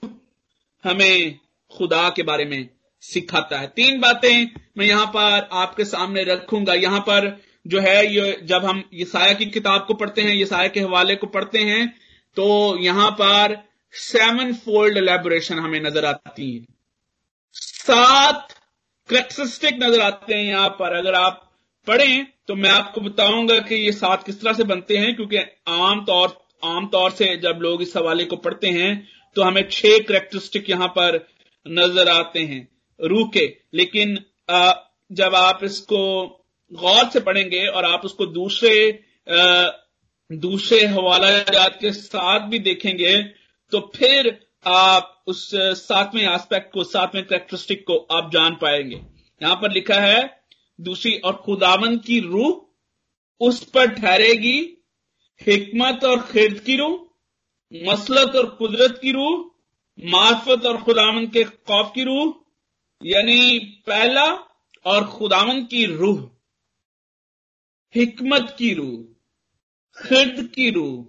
ہمیں خدا کے بارے میں سکھاتا ہے۔ تین باتیں میں یہاں پر آپ کے سامنے رکھوں گا۔ یہاں پر جو ہے، یہ جب ہم یسایہ کی کتاب کو پڑھتے ہیں، یسایہ کے حوالے کو پڑھتے ہیں، تو یہاں پر سیون فولڈ لیبوریشن ہمیں نظر آتی ہے سات کریکٹرسٹک نظر آتے ہیں یہاں پر۔ اگر آپ پڑھیں تو میں آپ کو بتاؤں گا کہ یہ سات کس طرح سے بنتے ہیں، کیونکہ عام طور عام طور سے جب لوگ اس حوالے کو پڑھتے ہیں تو ہمیں چھ کریکٹرسٹک یہاں پر نظر آتے ہیں، روح کے۔ لیکن جب آپ اس کو غور سے پڑھیں گے اور آپ اس کو دوسرے دوسرے حوالہ جات کے ساتھ بھی دیکھیں گے، تو پھر آپ اس ساتویں آسپیکٹ کو، ساتویں کریکٹرسٹک کو آپ جان پائیں گے۔ یہاں پر لکھا ہے دوسری اور خداون کی روح اس پر ٹھہرے گی۔ حکمت اور خرد کی روح مسلط اور قدرت کی روح، معرفت اور خداون کے خوف کی روح یعنی پہلا اور خداون کی روح۔ حکمت کی روح، خرد کی روح۔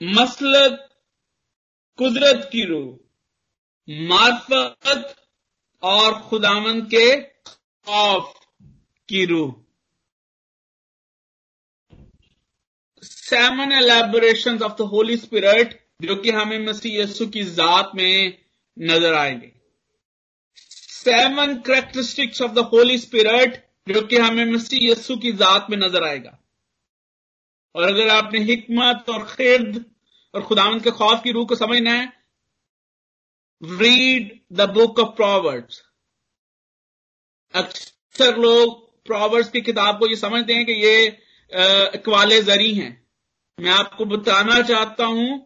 مسلط قدرت کی روح۔ معرفت اور خداون کے خوف کی روح۔ Seven elaboration of the holy spirit جو کہ ہمیں مسیح یسو کی ذات میں نظر آئیں گے۔ Seven characteristics of the holy spirit جو کہ ہمیں مسیح یسو کی ذات میں نظر آئے گا۔ اور اگر آپ نے حکمت اور خرد اور خداون کے خوف کی روح کو سمجھنا ہے ریڈ دا بک آف پراورڈس اکثر لوگ پراورڈس کی کتاب کو یہ سمجھتے ہیں کہ یہ اقوال زری ہیں۔ میں آپ کو بتانا چاہتا ہوں،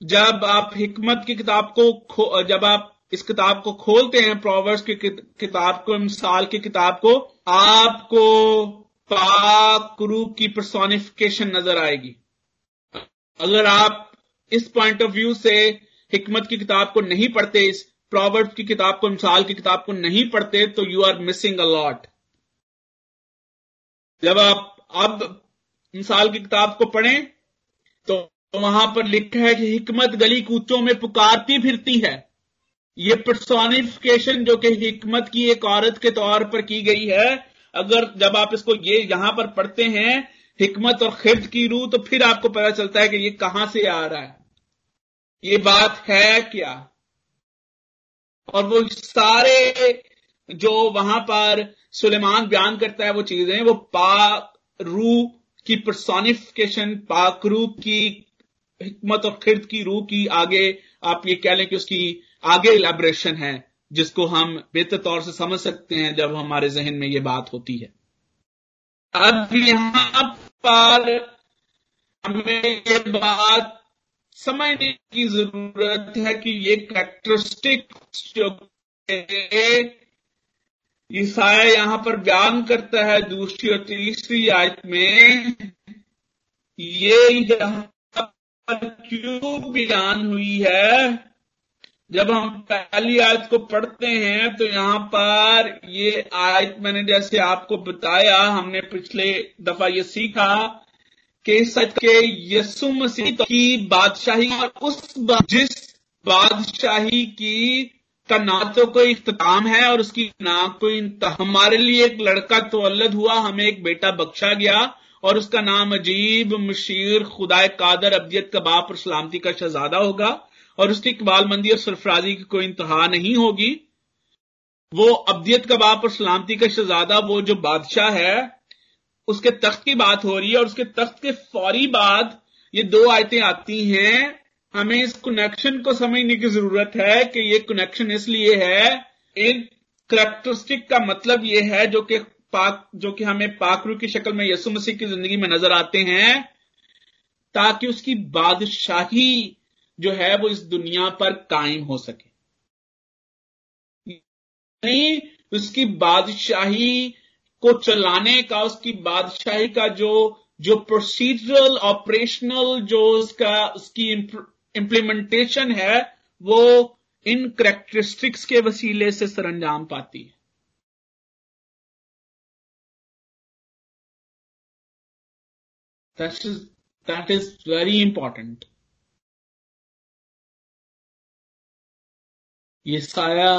جب آپ حکمت کی کتاب کو جب آپ اس کتاب کو کھولتے ہیں پروورس کی کتاب کو، مثال کی کتاب کو، آپ کو پاک روح کی پرسونیفکیشن نظر آئے گی۔ اگر آپ اس پوائنٹ آف ویو سے حکمت کی کتاب کو نہیں پڑھتے، اس پروورس کی کتاب کو، مثال کی کتاب کو نہیں پڑھتے، تو یو آر مسنگ الاٹ جب آپ اب مثال کی کتاب کو پڑھیں، تو وہاں پر لکھا ہے کہ حکمت گلی کوچوں میں پکارتی پھرتی ہے۔ یہ پرسونیفکیشن جو کہ حکمت کی ایک عورت کے طور پر کی گئی ہے، اگر جب آپ اس کو یہ یہاں پر پڑھتے ہیں، حکمت اور خرد کی روح، تو پھر آپ کو پتا چلتا ہے کہ یہ کہاں سے آ رہا ہے۔ یہ بات ہے کیا؟ اور وہ سارے جو وہاں پر سلیمان بیان کرتا ہے وہ چیزیں، وہ پاک روح کی پرسونیفکیشن پاک روح کی حکمت اور خرد کی روح کی آگے آپ یہ کہہ لیں کہ اس کی آگے الیبریشن ہے، جس کو ہم بہتر طور سے سمجھ سکتے ہیں جب ہمارے ذہن میں یہ بات ہوتی ہے۔ اب یہاں پر ہمیں یہ بات سمجھنے کی ضرورت ہے کہ یہ کریکٹرسٹک جو عیسائی یہاں پر بیان کرتا ہے دوسری اور تیسری آیت میں، یہ یہاں پر کیوں بیان ہوئی ہے؟ جب ہم پہلی آیت کو پڑھتے ہیں تو یہاں پر یہ آیت میں نے جیسے آپ کو بتایا، ہم نے پچھلے دفعہ یہ سیکھا کہ سچ کے یسو مسیح کی بادشاہی اور اس جس بادشاہی کی کا نہ تو کوئی اختتام ہے اور اس کی نہ کوئی ہمارے لیے ایک لڑکا تولد ہوا، ہمیں ایک بیٹا بخشا گیا اور اس کا نام عجیب مشیر خدا قادر ابدیت کا باپ اور سلامتی کا شہزادہ ہوگا اور اس کی اقبال مندی اور سرفرازی کی کوئی انتہا نہیں ہوگی۔ وہ ابدیت کا باپ اور سلامتی کا شہزادہ، وہ جو بادشاہ ہے اس کے تخت کی بات ہو رہی ہے اور اس کے تخت کے فوری بعد یہ دو آیتیں آتی ہیں۔ ہمیں اس کنیکشن کو سمجھنے کی ضرورت ہے کہ یہ کنیکشن اس لیے ہے۔ ان کریکٹرسٹک کا مطلب یہ ہے جو کہ پاک جو کہ ہمیں پاک روح کی شکل میں یسو مسیح کی زندگی میں نظر آتے ہیں۔ تاکہ اس کی بادشاہی جو ہے وہ اس دنیا پر قائم ہو سکے۔ یعنی اس کی بادشاہی کو چلانے کا، اس کی بادشاہی کا جو جو پروسیجرل آپریشنل جو اس کا، اس کی امپلیمنٹیشن ہے، وہ ان کریکٹرسٹکس کے وسیلے سے سر انجام پاتی ہے۔ دیٹ از ویری امپورٹنٹ یہ سایہ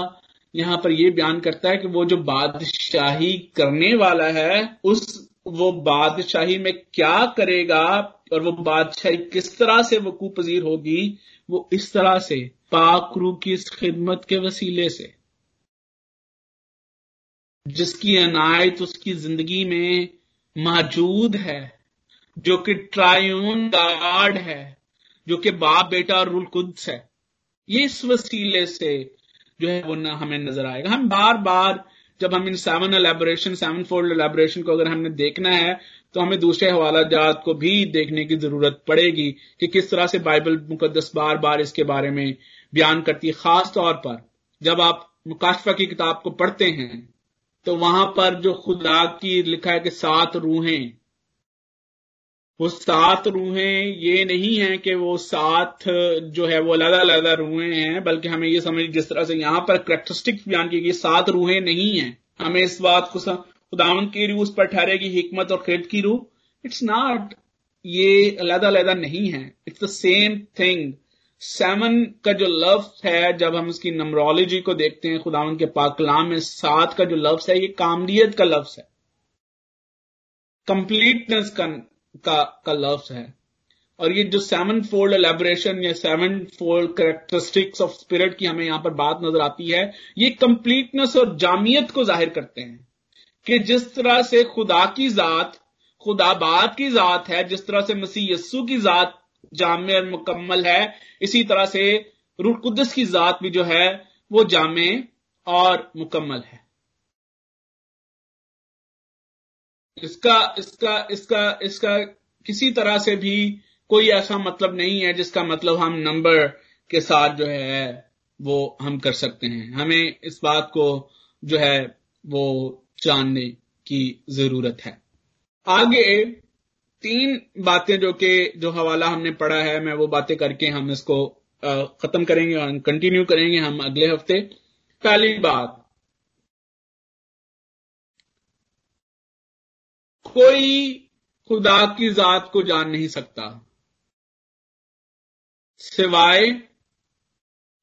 یہاں پر یہ بیان کرتا ہے کہ وہ جو بادشاہی کرنے والا ہے، اس وہ بادشاہی میں کیا کرے گا اور وہ بادشاہی کس طرح سے وقوع پذیر ہوگی، وہ اس طرح سے پاک روح کی اس خدمت کے وسیلے سے۔ جس کی عنایت اس کی زندگی میں موجود ہے، جو کہ ٹرائیون گارڈ ہے، جو کہ باپ بیٹا اور رول قدس ہے۔ یہ اس وسیلے سے جو ہے وہ نہ ہمیں نظر آئے گا۔ ہم بار بار جب ہم ان seven elaboration seven fold elaboration کو اگر ہم نے دیکھنا ہے، تو ہمیں دوسرے حوالہ جات کو بھی دیکھنے کی ضرورت پڑے گی کہ کس طرح سے بائبل مقدس بار بار اس کے بارے میں بیان کرتی ہے۔ خاص طور پر جب آپ مکاشفہ کی کتاب کو پڑھتے ہیں، تو وہاں پر جو خدا کی لکھا ہے کہ سات روحیں وہ سات روحیں یہ نہیں ہیں کہ وہ سات جو ہے وہ علیحدہ علیحدہ روحیں ہیں، بلکہ ہمیں یہ سمجھ جس طرح سے یہاں پر کریکٹرسٹک بیان کی گئی سات روحیں نہیں ہیں۔ ہمیں اس بات کو خداون کی روح اس پر ٹھہرے گی، حکمت اور خرد کی روح۔ اٹس ناٹ یہ علیحدہ علیحدہ نہیں ہے it's the same thing seven کا جو لفظ ہے، جب ہم اس کی نمرولوجی کو دیکھتے ہیں خداون کے پاک کلام میں سات کا جو لفظ ہے، یہ کاملیت کا لفظ ہے۔ کمپلیٹنس کا کا کا لفظ ہے اور یہ جو سیون فولڈ الیبریشن یا seven fold characteristics of spirit کی ہمیں یہاں پر بات نظر آتی ہے، یہ کمپلیٹنس اور جامعت کو ظاہر کرتے ہیں کہ جس طرح سے خدا کی ذات، خدا باد کی ذات ہے، جس طرح سے مسیح یسو کی ذات جامع اور مکمل ہے، اسی طرح سے روح قدس کی ذات بھی جو ہے، وہ جامع اور مکمل ہے۔ اس کا اس کا اس کا اس کا کسی طرح سے بھی کوئی ایسا مطلب نہیں ہے جس کا مطلب ہم نمبر کے ساتھ جو ہے وہ ہم کر سکتے ہیں۔ ہمیں اس بات کو جو ہے وہ جاننے کی ضرورت ہے۔ آگے تین باتیں جو کہ، جو حوالہ ہم نے پڑھا ہے، میں وہ باتیں کر کے ہم اس کو ختم کریں گے اور کنٹینیو کریں گے ہم اگلے ہفتے۔ پہلی بات کوئی خدا کی ذات کو جان نہیں سکتا۔ سوائے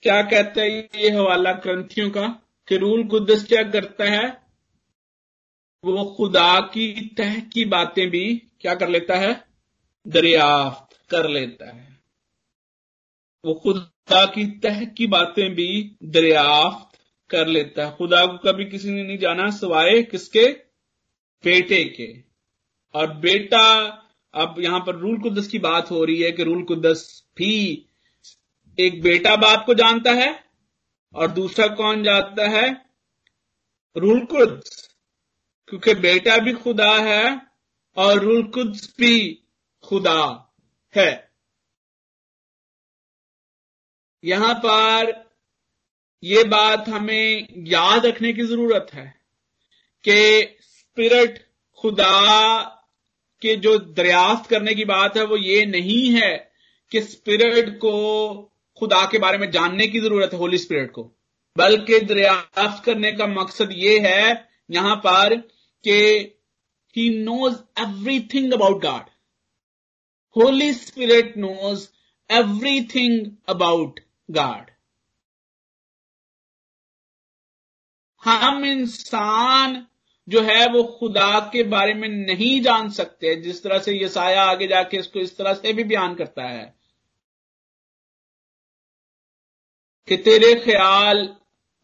کیا کہتا ہے یہ حوالہ گرنتھیوں کا کہ رول قدس کیا کرتا ہے، وہ خدا کی تہ کی باتیں بھی کیا کر لیتا ہے؟ دریافت کر لیتا ہے۔ وہ خدا کی تہ کی باتیں بھی دریافت کر لیتا ہے۔ خدا کو کبھی کسی نے نہیں جانا سوائے کس کے؟ بیٹے کے۔ اور بیٹا، اب یہاں پر رول قدس کی بات ہو رہی ہے کہ رول قدس بھی ایک بیٹا باپ کو جانتا ہے اور دوسرا کون جانتا ہے؟ رول قدس، کیونکہ بیٹا بھی خدا ہے اور رول قدس بھی خدا ہے۔ یہاں پر یہ بات ہمیں یاد رکھنے کی ضرورت ہے کہ اسپرٹ خدا کہ جو دریافت کرنے کی بات ہے، وہ یہ نہیں ہے کہ اسپرٹ کو خدا کے بارے میں جاننے کی ضرورت ہے ہولی اسپرٹ کو۔ بلکہ دریافت کرنے کا مقصد یہ ہے یہاں پر کہ he knows everything about God holy spirit knows everything about God ہم انسان جو ہے وہ خدا کے بارے میں نہیں جان سکتے، جس طرح سے یہ سایہ آگے جا کے اس کو اس طرح سے بھی بیان کرتا ہے کہ تیرے خیال،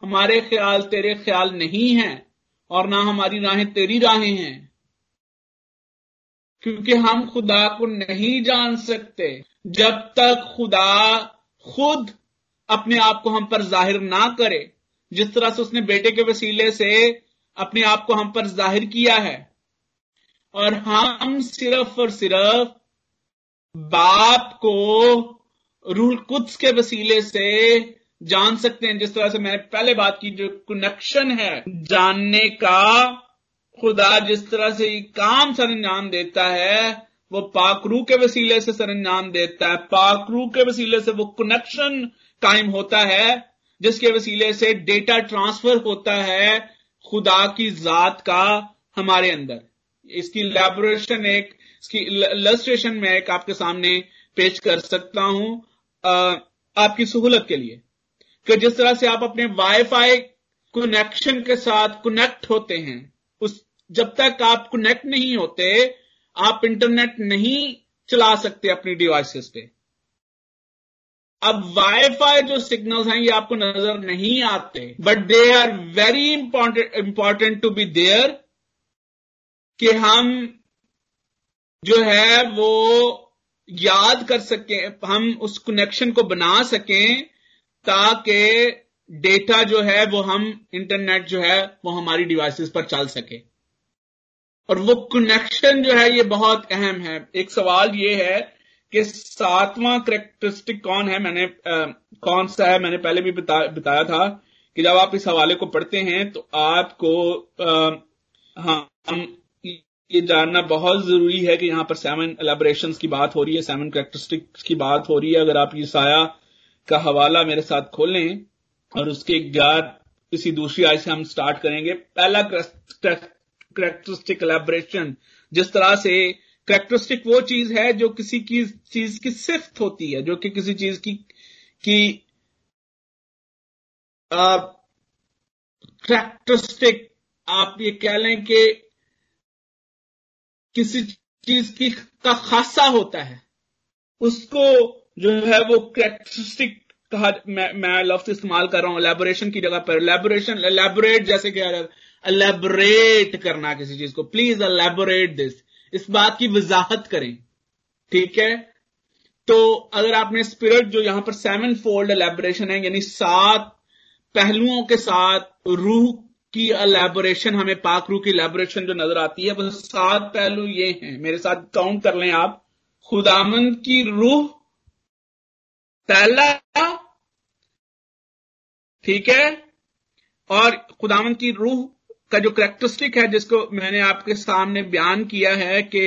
ہمارے خیال تیرے خیال نہیں ہیں اور نہ ہماری راہیں تیری راہیں ہیں۔ کیونکہ ہم خدا کو نہیں جان سکتے، جب تک خدا خود اپنے آپ کو ہم پر ظاہر نہ کرے۔ جس طرح سے اس نے بیٹے کے وسیلے سے اپنے آپ کو ہم پر ظاہر کیا ہے۔ اور ہم صرف اور صرف باپ کو رول کتس کے وسیلے سے جان سکتے ہیں۔ جس طرح سے میں نے پہلے بات کی، جو کنیکشن ہے جاننے کا، خدا جس طرح سے یہ کام سر انجام دیتا ہے، وہ پاکرو کے وسیلے سے سر انجام دیتا ہے۔ پاکرو کے وسیلے سے وہ کنیکشن قائم ہوتا ہے، جس کے وسیلے سے ڈیٹا ٹرانسفر ہوتا ہے۔ خدا کی ذات کا ہمارے اندر۔ اس کی لیبوریشن ایک، اس کی لسٹریشن میں ایک آپ کے سامنے پیش کر سکتا ہوں آپ کی سہولت کے لیے۔ کہ جس طرح سے آپ اپنے وائی فائی کنیکشن کے ساتھ کنیکٹ ہوتے ہیں، اس، جب تک آپ کنیکٹ نہیں ہوتے، آپ انٹرنیٹ نہیں چلا سکتے اپنی ڈیوائسز پہ۔ اب وائی فائی جو سگنلز ہیں یہ آپ کو نظر نہیں آتے but they are very important to be there کہ ہم جو ہے وہ یاد کر سکیں، ہم اس کنیکشن کو بنا سکیں تاکہ ڈیٹا جو ہے وہ ہم انٹرنیٹ جو ہے وہ ہماری ڈیوائسز پر چل سکے۔ اور وہ کنیکشن جو ہے یہ بہت اہم ہے۔ ایک سوال یہ ہے کہ ساتواں کریکٹرسٹک کون ہے میں نے کون سا ہے میں نے پہلے بھی بتایا تھا کہ جب آپ اس حوالے کو پڑھتے ہیں تو آپ کو ہاں یہ جاننا بہت ضروری ہے کہ یہاں پر سیون الیبریشن کی بات ہو رہی ہے سیون کریکٹرسٹک کی بات ہو رہی ہے۔ اگر آپ یہ سایہ کا حوالہ میرے ساتھ کھولیں اور اس کے بعد کسی دوسری آئی سے ہم سٹارٹ کریں گے۔ پہلا کریکٹرسٹک الیبریشن جس طرح سے کریکٹرسٹک وہ چیز ہے جو کسی کی چیز کی صفت ہوتی ہے، جو کہ کسی چیز کی کی کریکٹرسٹک آپ یہ کہہ لیں کہ کسی چیز کی کا خاصہ ہوتا ہے۔ اس کو جو ہے وہ کریکٹرسٹک کہا، میں لفظ استعمال کر رہا ہوں لیبوریشن کی جگہ پر۔ لیبوریشن لیبوریٹ جیسے کہ لیبوریٹ کرنا کسی چیز کو۔ پلیز لیبوریٹ دس اس بات کی وضاحت کریں۔ ٹھیک ہے؟ تو اگر آپ نے اسپرٹ جو یہاں پر سیون فولڈ الیبوریشن ہے یعنی سات پہلوؤں کے ساتھ روح کی الیبوریشن، ہمیں پاک روح کی الیبوریشن جو نظر آتی ہے، وہ سات پہلو یہ ہیں۔ میرے ساتھ کاؤنٹ کر لیں آپ۔ خدامند کی روح، پہلا، ٹھیک ہے؟ اور خدامند کی روح کا جو کریکٹرسٹک ہے جس کو میں نے آپ کے سامنے بیان کیا ہے کہ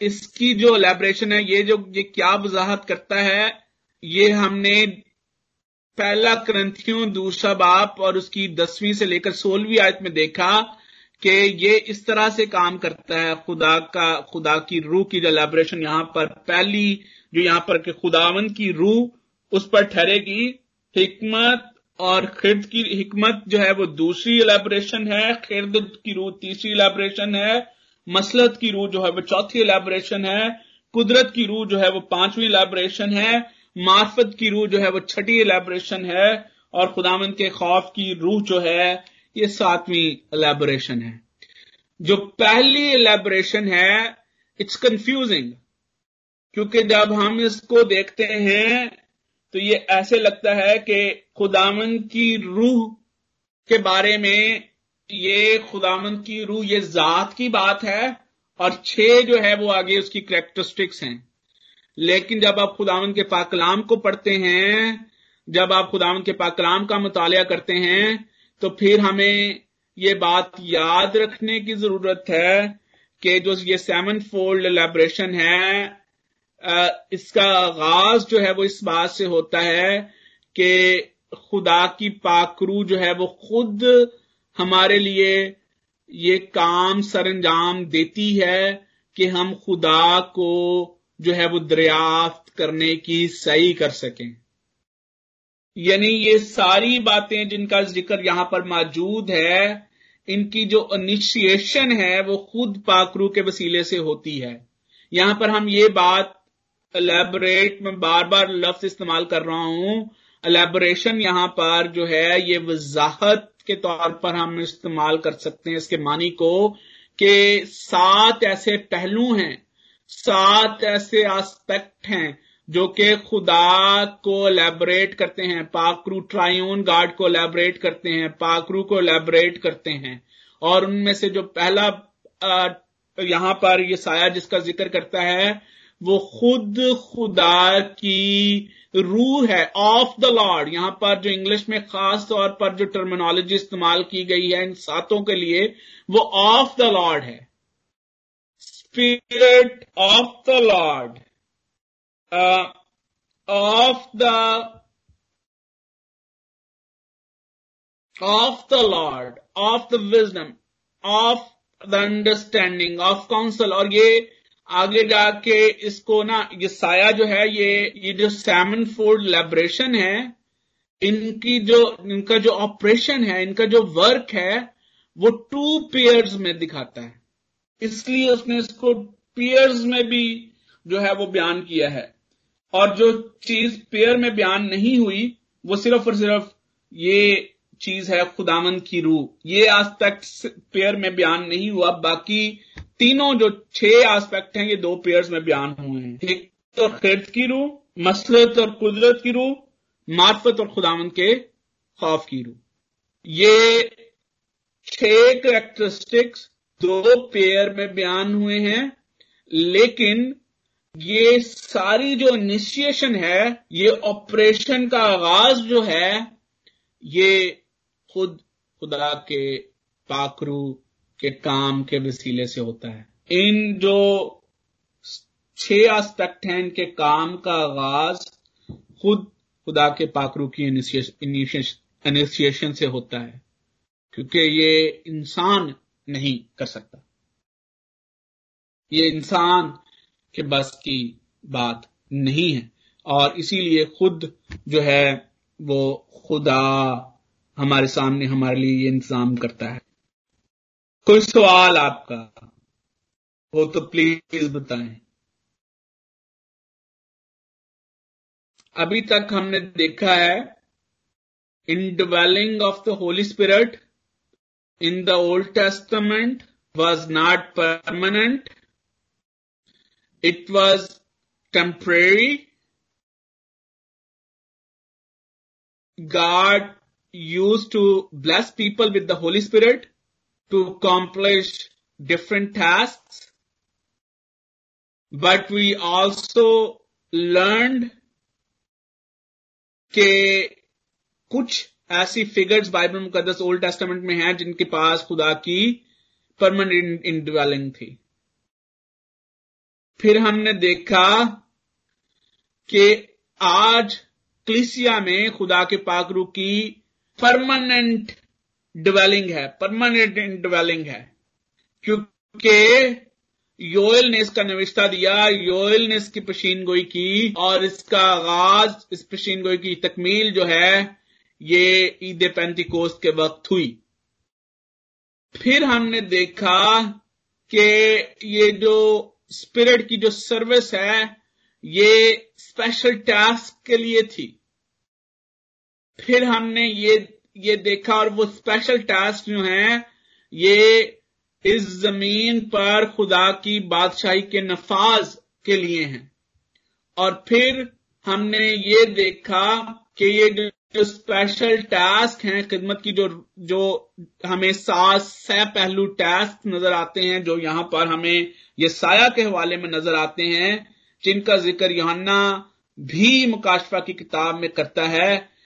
اس کی جو لیبریشن ہے، یہ جو، یہ کیا وضاحت کرتا ہے، یہ ہم نے پہلا کرنتھیوں دوسرا باپ اور اس کی دسویں سے لے کر سولہویں آیت میں دیکھا کہ یہ اس طرح سے کام کرتا ہے۔ خدا کا، خدا کی روح کی جو لیبریشن یہاں پر پہلی، جو یہاں پر کہ خداون کی روح، اس پر ٹھہرے گی۔ حکمت اور خرد کی حکمت جو ہے وہ دوسری الیبریشن ہے، خرد کی روح تیسری الیبریشن ہے، مسلط کی روح جو ہے وہ چوتھی الیبریشن ہے، قدرت کی روح جو ہے وہ پانچویں الیبریشن ہے، معرفت کی روح جو ہے وہ چھٹی الیبریشن ہے، اور خدامن کے خوف کی روح جو ہے یہ ساتویں الیبریشن ہے۔ جو پہلی الیبریشن ہے اٹس کنفیوزنگ کیونکہ جب ہم اس کو دیکھتے ہیں تو یہ ایسے لگتا ہے کہ خدامن کی روح کے بارے میں یہ خدامن کی روح، یہ ذات کی بات ہے اور چھ جو ہے وہ آگے اس کی کریکٹرسٹکس ہیں۔ لیکن جب آپ خداون کے پاکلام کو پڑھتے ہیں، جب آپ خداون کے پاکلام کا مطالعہ کرتے ہیں، تو پھر ہمیں یہ بات یاد رکھنے کی ضرورت ہے کہ جو یہ سیون فولڈ لیبریشن ہے اس کا آغاز جو ہے وہ اس بات سے ہوتا ہے کہ خدا کی پاکرو جو ہے وہ خود ہمارے لیے یہ کام سر انجام دیتی ہے کہ ہم خدا کو جو ہے وہ دریافت کرنے کی صحیح کر سکیں۔ یعنی یہ ساری باتیں جن کا ذکر یہاں پر موجود ہے، ان کی جو انیشیشن ہے وہ خود پاکرو کے وسیلے سے ہوتی ہے۔ یہاں پر ہم یہ بات الیبوریٹ میں بار بار لفظ استعمال کر رہا ہوں. الیبوریشن یہاں پر جو ہے، یہ وضاحت کے طور پر ہم استعمال کر سکتے ہیں اس کے معنی کو کہ سات ایسے پہلو ہیں، سات ایسے آسپیکٹ ہیں جو کہ خدا کو لیبریٹ کرتے ہیں، پاکرو ٹرائیون گارڈ کو لیبریٹ کرتے ہیں، پاکرو کو لیبریٹ کرتے ہیں۔ اور ان میں سے جو پہلا یہاں پر یہ سایہ جس کا ذکر کرتا ہے وہ خود خدا کی روح ہے آف دا لارڈ یہاں پر جو انگلش میں خاص طور پر جو ٹرمینالوجی استعمال کی گئی ہے ان ساتوں کے لیے، وہ آف دا لارڈ ہے۔ Spirit of the Lord of the of the Lord of the wisdom of the understanding of counsel اور یہ آگے جا کے اس کو نا، یہ سایہ جو ہے، یہ یہ جو سیمن فورڈ لیبریشن ہے، ان کی جو، ان کا جو آپریشن ہے، ان کا جو ورک ہے، وہ ٹو پیئرز میں دکھاتا ہے۔ اس لیے اس نے اس کو پیئرز میں بھی جو ہے، وہ بیان کیا ہے۔ اور جو چیز پیئر میں بیان نہیں ہوئی، وہ صرف اور صرف یہ چیز ہے خداون کی روح۔ یہ آسپیکٹ پیئر میں بیان نہیں ہوا، باقی تینوں جو چھ آسپیکٹ ہیں، یہ دو پیئرز میں بیان ہوئے ہیں۔ ایک تو خرد کی روح، مسلط اور قدرت کی روح، معرفت اور خداون کے خوف کی روح۔ یہ چھ کریکٹرسٹکس دو پیئر میں بیان ہوئے ہیں، لیکن یہ ساری جو انیشیشن ہے، یہ آپریشن کا آغاز جو ہے، یہ خود خدا کے پاکرو کے کام کے وسیلے سے ہوتا ہے۔ ان جو چھ آسپیکٹ ہیں، ان کے کام کا آغاز خود خدا کے پاکرو کی انیشیشن سے ہوتا ہے۔ کیونکہ یہ انسان نہیں کر سکتا۔ یہ انسان کے بس کی بات نہیں ہے۔ اور اسی لیے خود جو ہے وہ خدا ہمارے سامنے ہمارے لیے یہ انتظام کرتا ہے۔ کوئی سوال آپ کا ہو تو پلیز بتائیں۔ ابھی تک ہم نے دیکھا ہے indwelling of the holy spirit in the old testament was not permanent it was temporary God used to bless people with the holy spirit to accomplish different tasks. But we also learned کہ کچھ ایسی figures Bible مقدس old testament میں ہیں جن کے پاس خدا کی پرماننٹ انڈویلنگ تھی پھر ہم نے دیکھا کہ آج کلیسیا میں خدا کے پاکرو کی پرماننٹ ڈویلنگ ہے پرماننٹ ڈویلنگ ہے کیونکہ یوئل نے اس کا نوشتہ دیا یوئل نے اس کی پشین گوئی کی اور اس کا آغاز اس پشین گوئی کی تکمیل جو ہے یہ عید پینتی کوست کے وقت ہوئی پھر ہم نے دیکھا کہ یہ جو اسپرٹ کی جو سروس ہے یہ اسپیشل ٹاسک کے لیے تھی پھر ہم نے یہ یہ دیکھا اور وہ اسپیشل ٹاسک جو ہیں، یہ اس زمین پر خدا کی بادشاہی کے نفاذ کے لیے ہیں۔ اور پھر ہم نے یہ دیکھا کہ یہ جو اسپیشل ٹاسک ہیں، خدمت کی جو جو ہمیں سات سہ پہلو ٹاسک نظر آتے ہیں، جو یہاں پر ہمیں یہ سایہ کے حوالے میں نظر آتے ہیں، جن کا ذکر یہانا بھی مکاشفہ کی کتاب میں کرتا ہے۔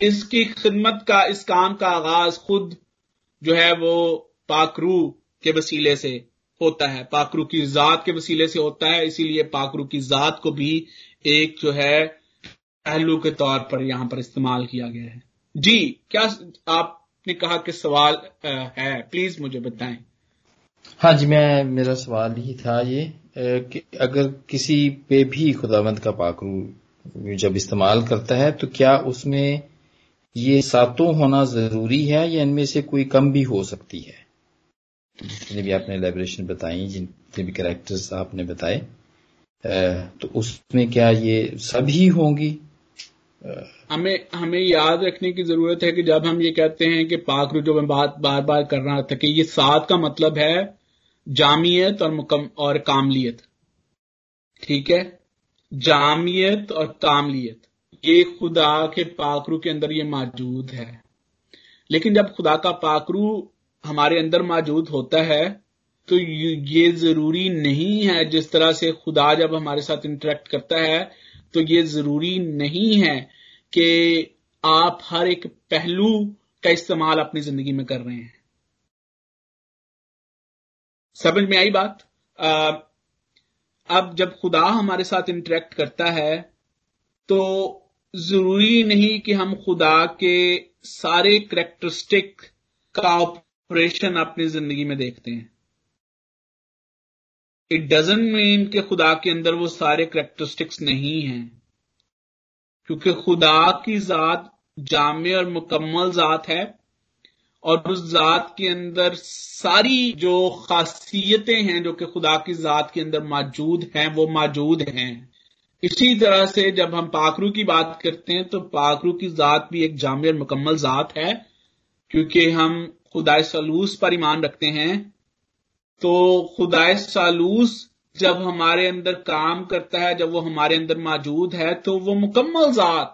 اس کی خدمت کا، اس کام کا آغاز خود جو ہے وہ پاکرو کے وسیلے سے ہوتا ہے۔ پاکرو کی ذات کے وسیلے سے ہوتا ہے، اسی لیے پاکرو کی ذات کو بھی ایک جو ہے پہلو کے طور پر یہاں پر استعمال کیا گیا ہے۔ جی کیا آپ نے کہا کہ سوال ہے؟ پلیز مجھے بتائیں۔ ہاں جی میں، میرا سوال ہی تھا یہ کہ اگر کسی پہ بھی خداوند کا پاکرو جب استعمال کرتا ہے تو کیا اس میں یہ ساتوں ہونا ضروری ہے یا ان میں سے کوئی کم بھی ہو سکتی ہے؟ جتنے بھی آپ نے لیبریشن بتائی جتنے بھی کریکٹرز آپ نے بتائے تو اس میں کیا یہ سبھی ہوں گی؟ ہمیں ہمیں یاد رکھنے کی ضرورت ہے کہ جب ہم یہ کہتے ہیں کہ پاک جو میں بات بار بار کر رہا تھا کہ یہ سات کا مطلب ہے جامعت اور مکم، اور کاملیت۔ ٹھیک ہے؟ جامعت اور کاملیت۔ یہ خدا کے پاکرو کے اندر یہ موجود ہے۔ لیکن جب خدا کا پاکرو ہمارے اندر موجود ہوتا ہے، تو یہ ضروری نہیں ہے جس طرح سے خدا جب ہمارے ساتھ انٹریکٹ کرتا ہے، تو یہ ضروری نہیں ہے کہ آپ ہر ایک پہلو کا استعمال اپنی زندگی میں کر رہے ہیں۔ سمجھ میں آئی بات؟ اب جب خدا ہمارے ساتھ انٹریکٹ کرتا ہے، تو ضروری نہیں کہ ہم خدا کے سارے کریکٹرسٹک کا آپریشن اپنی زندگی میں دیکھتے ہیں۔ اٹ ڈزنٹ مین کہ خدا کے اندر وہ سارے کریکٹرسٹکس نہیں ہیں۔ کیونکہ خدا کی ذات جامع اور مکمل ذات ہے اور اس ذات کے اندر ساری جو خاصیتیں ہیں جو کہ خدا کی ذات کے اندر موجود ہیں، وہ موجود ہیں۔ اسی طرح سے جب ہم پاکرو کی بات کرتے ہیں تو پاکرو کی ذات بھی ایک جامع اور مکمل ذات ہے۔ کیونکہ ہم خدا سالوس پر ایمان رکھتے ہیں۔ تو خدا سالوس جب ہمارے اندر کام کرتا ہے، جب وہ ہمارے اندر موجود ہے، تو وہ مکمل ذات،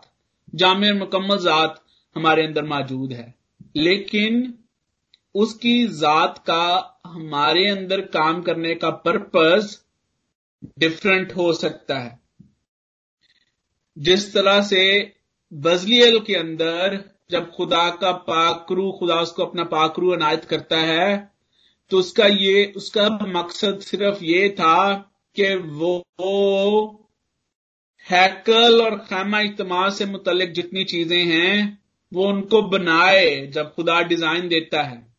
جامع اور مکمل ذات ہمارے اندر موجود ہے۔ لیکن اس کی ذات کا ہمارے اندر کام کرنے کا پرپز ڈفرنٹ ہو سکتا ہے۔ جس طرح سے بزلیل کے اندر جب خدا کا پاکرو خدا اس کو اپنا پاکرو عنایت کرتا ہے، تو اس کا یہ، اس کا مقصد صرف یہ تھا کہ وہ ہیکل اور خیمہ اجتماع سے متعلق جتنی چیزیں ہیں، وہ ان کو بنائے جب خدا ڈیزائن دیتا ہے۔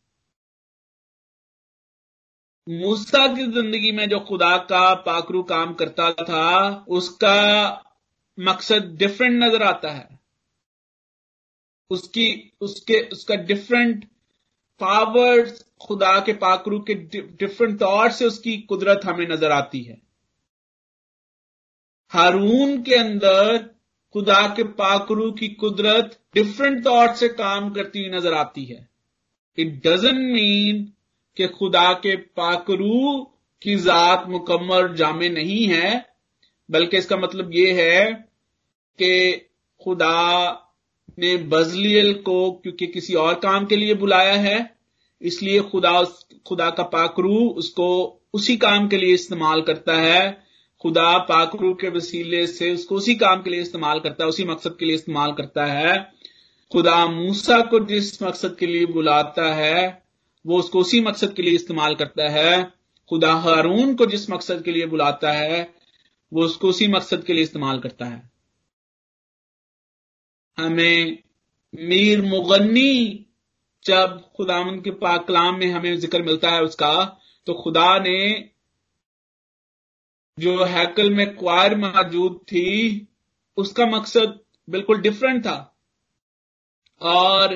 موسا کی زندگی میں جو خدا کا پاکرو کام کرتا تھا، اس کا مقصد ڈفرنٹ نظر آتا ہے۔ اس کی، اس کے، اس کا ڈفرنٹ پاور خدا کے پاکرو کے ڈفرنٹ طور سے اس کی قدرت ہمیں نظر آتی ہے۔ ہارون کے اندر خدا کے پاکرو کی قدرت ڈفرنٹ طور سے کام کرتی ہوئی نظر آتی ہے۔ اٹ ڈزن مین کہ خدا کے پاکرو کی ذات مکمل جامع نہیں ہے، بلکہ اس کا مطلب یہ ہے کہ خدا نے بزلیل کو کیونکہ کسی اور کام کے لیے بلایا ہے، اس لیے خدا خدا کا پاکرو اس کو اسی کام کے لیے استعمال کرتا ہے۔ خدا پاکرو کے وسیلے سے اس کو اسی کام کے لیے استعمال کرتا ہے، اسی مقصد کے لیے استعمال کرتا ہے۔ خدا موسا کو جس مقصد کے لیے بلاتا ہے، وہ اس کو اسی مقصد کے لیے استعمال کرتا ہے۔ خدا ہارون کو جس مقصد کے لیے بلاتا ہے، وہ اس کو اسی مقصد کے لیے استعمال کرتا ہے۔ ہمیں میر مغنی جب خداون کے پاک کلام میں ہمیں ذکر ملتا ہے اس کا، تو خدا نے جو ہیکل میں کوائر موجود تھی، اس کا مقصد بالکل ڈفرنٹ تھا۔ اور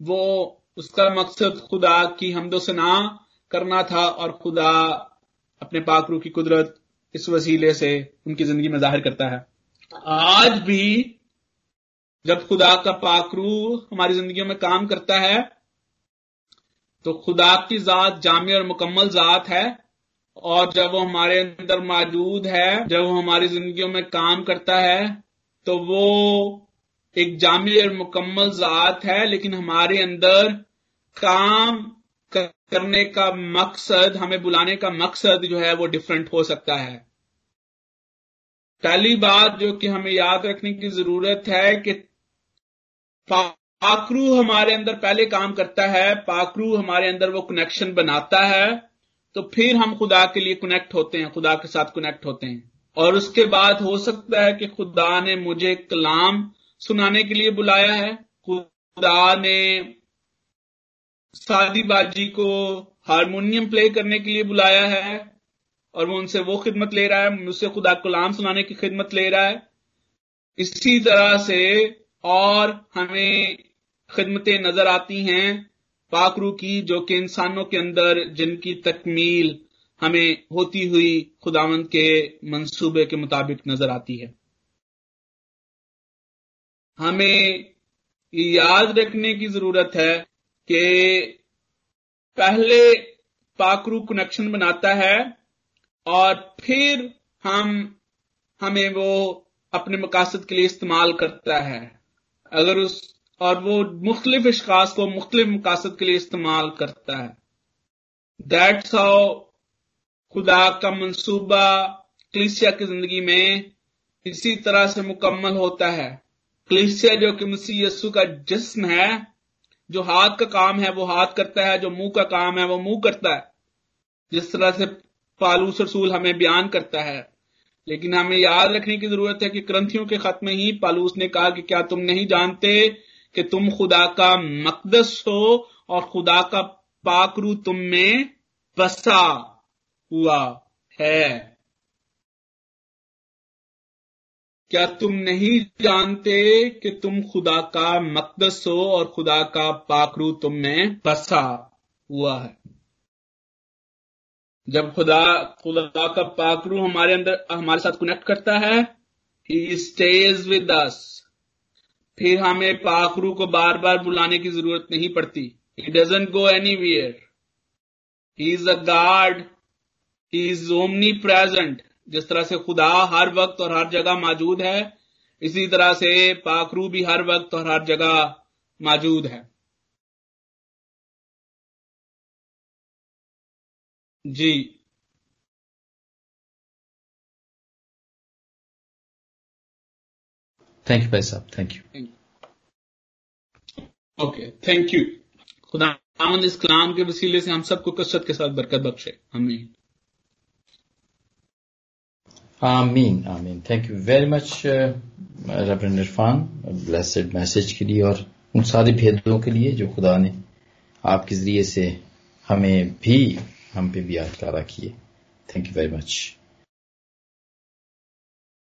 وہ اس کا مقصد خدا کی حمد و سنا کرنا تھا اور خدا اپنے پاک روح کی قدرت اس وسیلے سے ان کی زندگی میں ظاہر کرتا ہے۔ آج بھی جب خدا کا پاک روح ہماری زندگیوں میں کام کرتا ہے، تو خدا کی ذات جامع اور مکمل ذات ہے۔ اور جب وہ ہمارے اندر موجود ہے، جب وہ ہماری زندگیوں میں کام کرتا ہے، تو وہ ایک جامع اور مکمل ذات ہے۔ لیکن ہمارے اندر کام کرنے کا مقصد، ہمیں بلانے کا مقصد جو ہے، وہ ڈفرنٹ ہو سکتا ہے۔ پہلی بات جو کہ ہمیں یاد رکھنے کی ضرورت ہے کہ پاکرو ہمارے اندر پہلے کام کرتا ہے پاکرو ہمارے اندر وہ کنیکشن بناتا ہے، تو پھر ہم خدا کے لیے کنیکٹ ہوتے ہیں، خدا کے ساتھ کنیکٹ ہوتے ہیں۔ اور اس کے بعد ہو سکتا ہے کہ خدا نے مجھے کلام سنانے کے لیے بلایا ہے۔ خدا نے سادی باجی کو ہارمونیم پلے کرنے کے لیے بلایا ہے اور وہ ان سے وہ خدمت لے رہا ہے مجھ سے خدا کلام سنانے کی خدمت لے رہا ہے۔ اسی طرح سے اور ہمیں خدمتیں نظر آتی ہیں پاکرو کی جو کہ انسانوں کے اندر جن کی تکمیل ہمیں ہوتی ہوئی خداوند کے منصوبے کے مطابق نظر آتی ہے۔ ہمیں یاد رکھنے کی ضرورت ہے کہ پہلے پاکرو کنیکشن بناتا ہے اور پھر ہم ہمیں وہ اپنے مقاصد کے لیے استعمال کرتا ہے۔ اگر اس اور وہ مختلف اشخاص کو مختلف مقاصد کے لیے استعمال کرتا ہے۔ دیٹس ہاؤ خدا کا منصوبہ کلیسیا کی زندگی میں اسی طرح سے مکمل ہوتا ہے۔ کلیسیا جو کہ مسیح یسو کا جسم ہے، جو ہاتھ کا کام ہے، وہ ہاتھ کرتا ہے، جو منہ کا کام ہے، وہ منہ کرتا ہے۔ جس طرح سے پالوس رسول ہمیں بیان کرتا ہے۔ لیکن ہمیں یاد رکھنے کی ضرورت ہے کہ کرنتھیوں کے خط میں ہی پالوس نے کہا کہ کیا تم نہیں جانتے کہ تم خدا کا مقدس ہو اور خدا کا پاکرو تم میں بسا ہوا ہے؟ کیا تم نہیں جانتے کہ تم خدا کا مقدس ہو اور خدا کا پاکرو تم میں بسا ہوا ہے؟ جب خدا خدا کا پاکرو ہمارے اندر، ہمارے ساتھ کنیکٹ کرتا ہے ہی اسٹیز ود اس پھر ہمیں پاکرو کو بار بار بلانے کی ضرورت نہیں پڑتی۔ He doesn't go anywhere he is a God he is omnipresent جس طرح سے خدا ہر وقت اور ہر جگہ موجود ہے، اسی طرح سے پاکرو بھی ہر وقت اور ہر جگہ موجود ہے۔ جی۔ تھینک یو بھائی صاحب thank you okay thank you خدا آمد اس کلام کے وسیلے سے ہم سب کو کثرت کے ساتھ برکت بخشے۔ ہمیں آمین آمین۔ Thank you very much reverend Irfan blessed message کے لیے اور ان سارے بھیدوں کے لیے جو خدا نے آپ کے ذریعے سے ہمیں بھی ہم پہ بھی آٹکارا کیے تھینک یو ویری مچ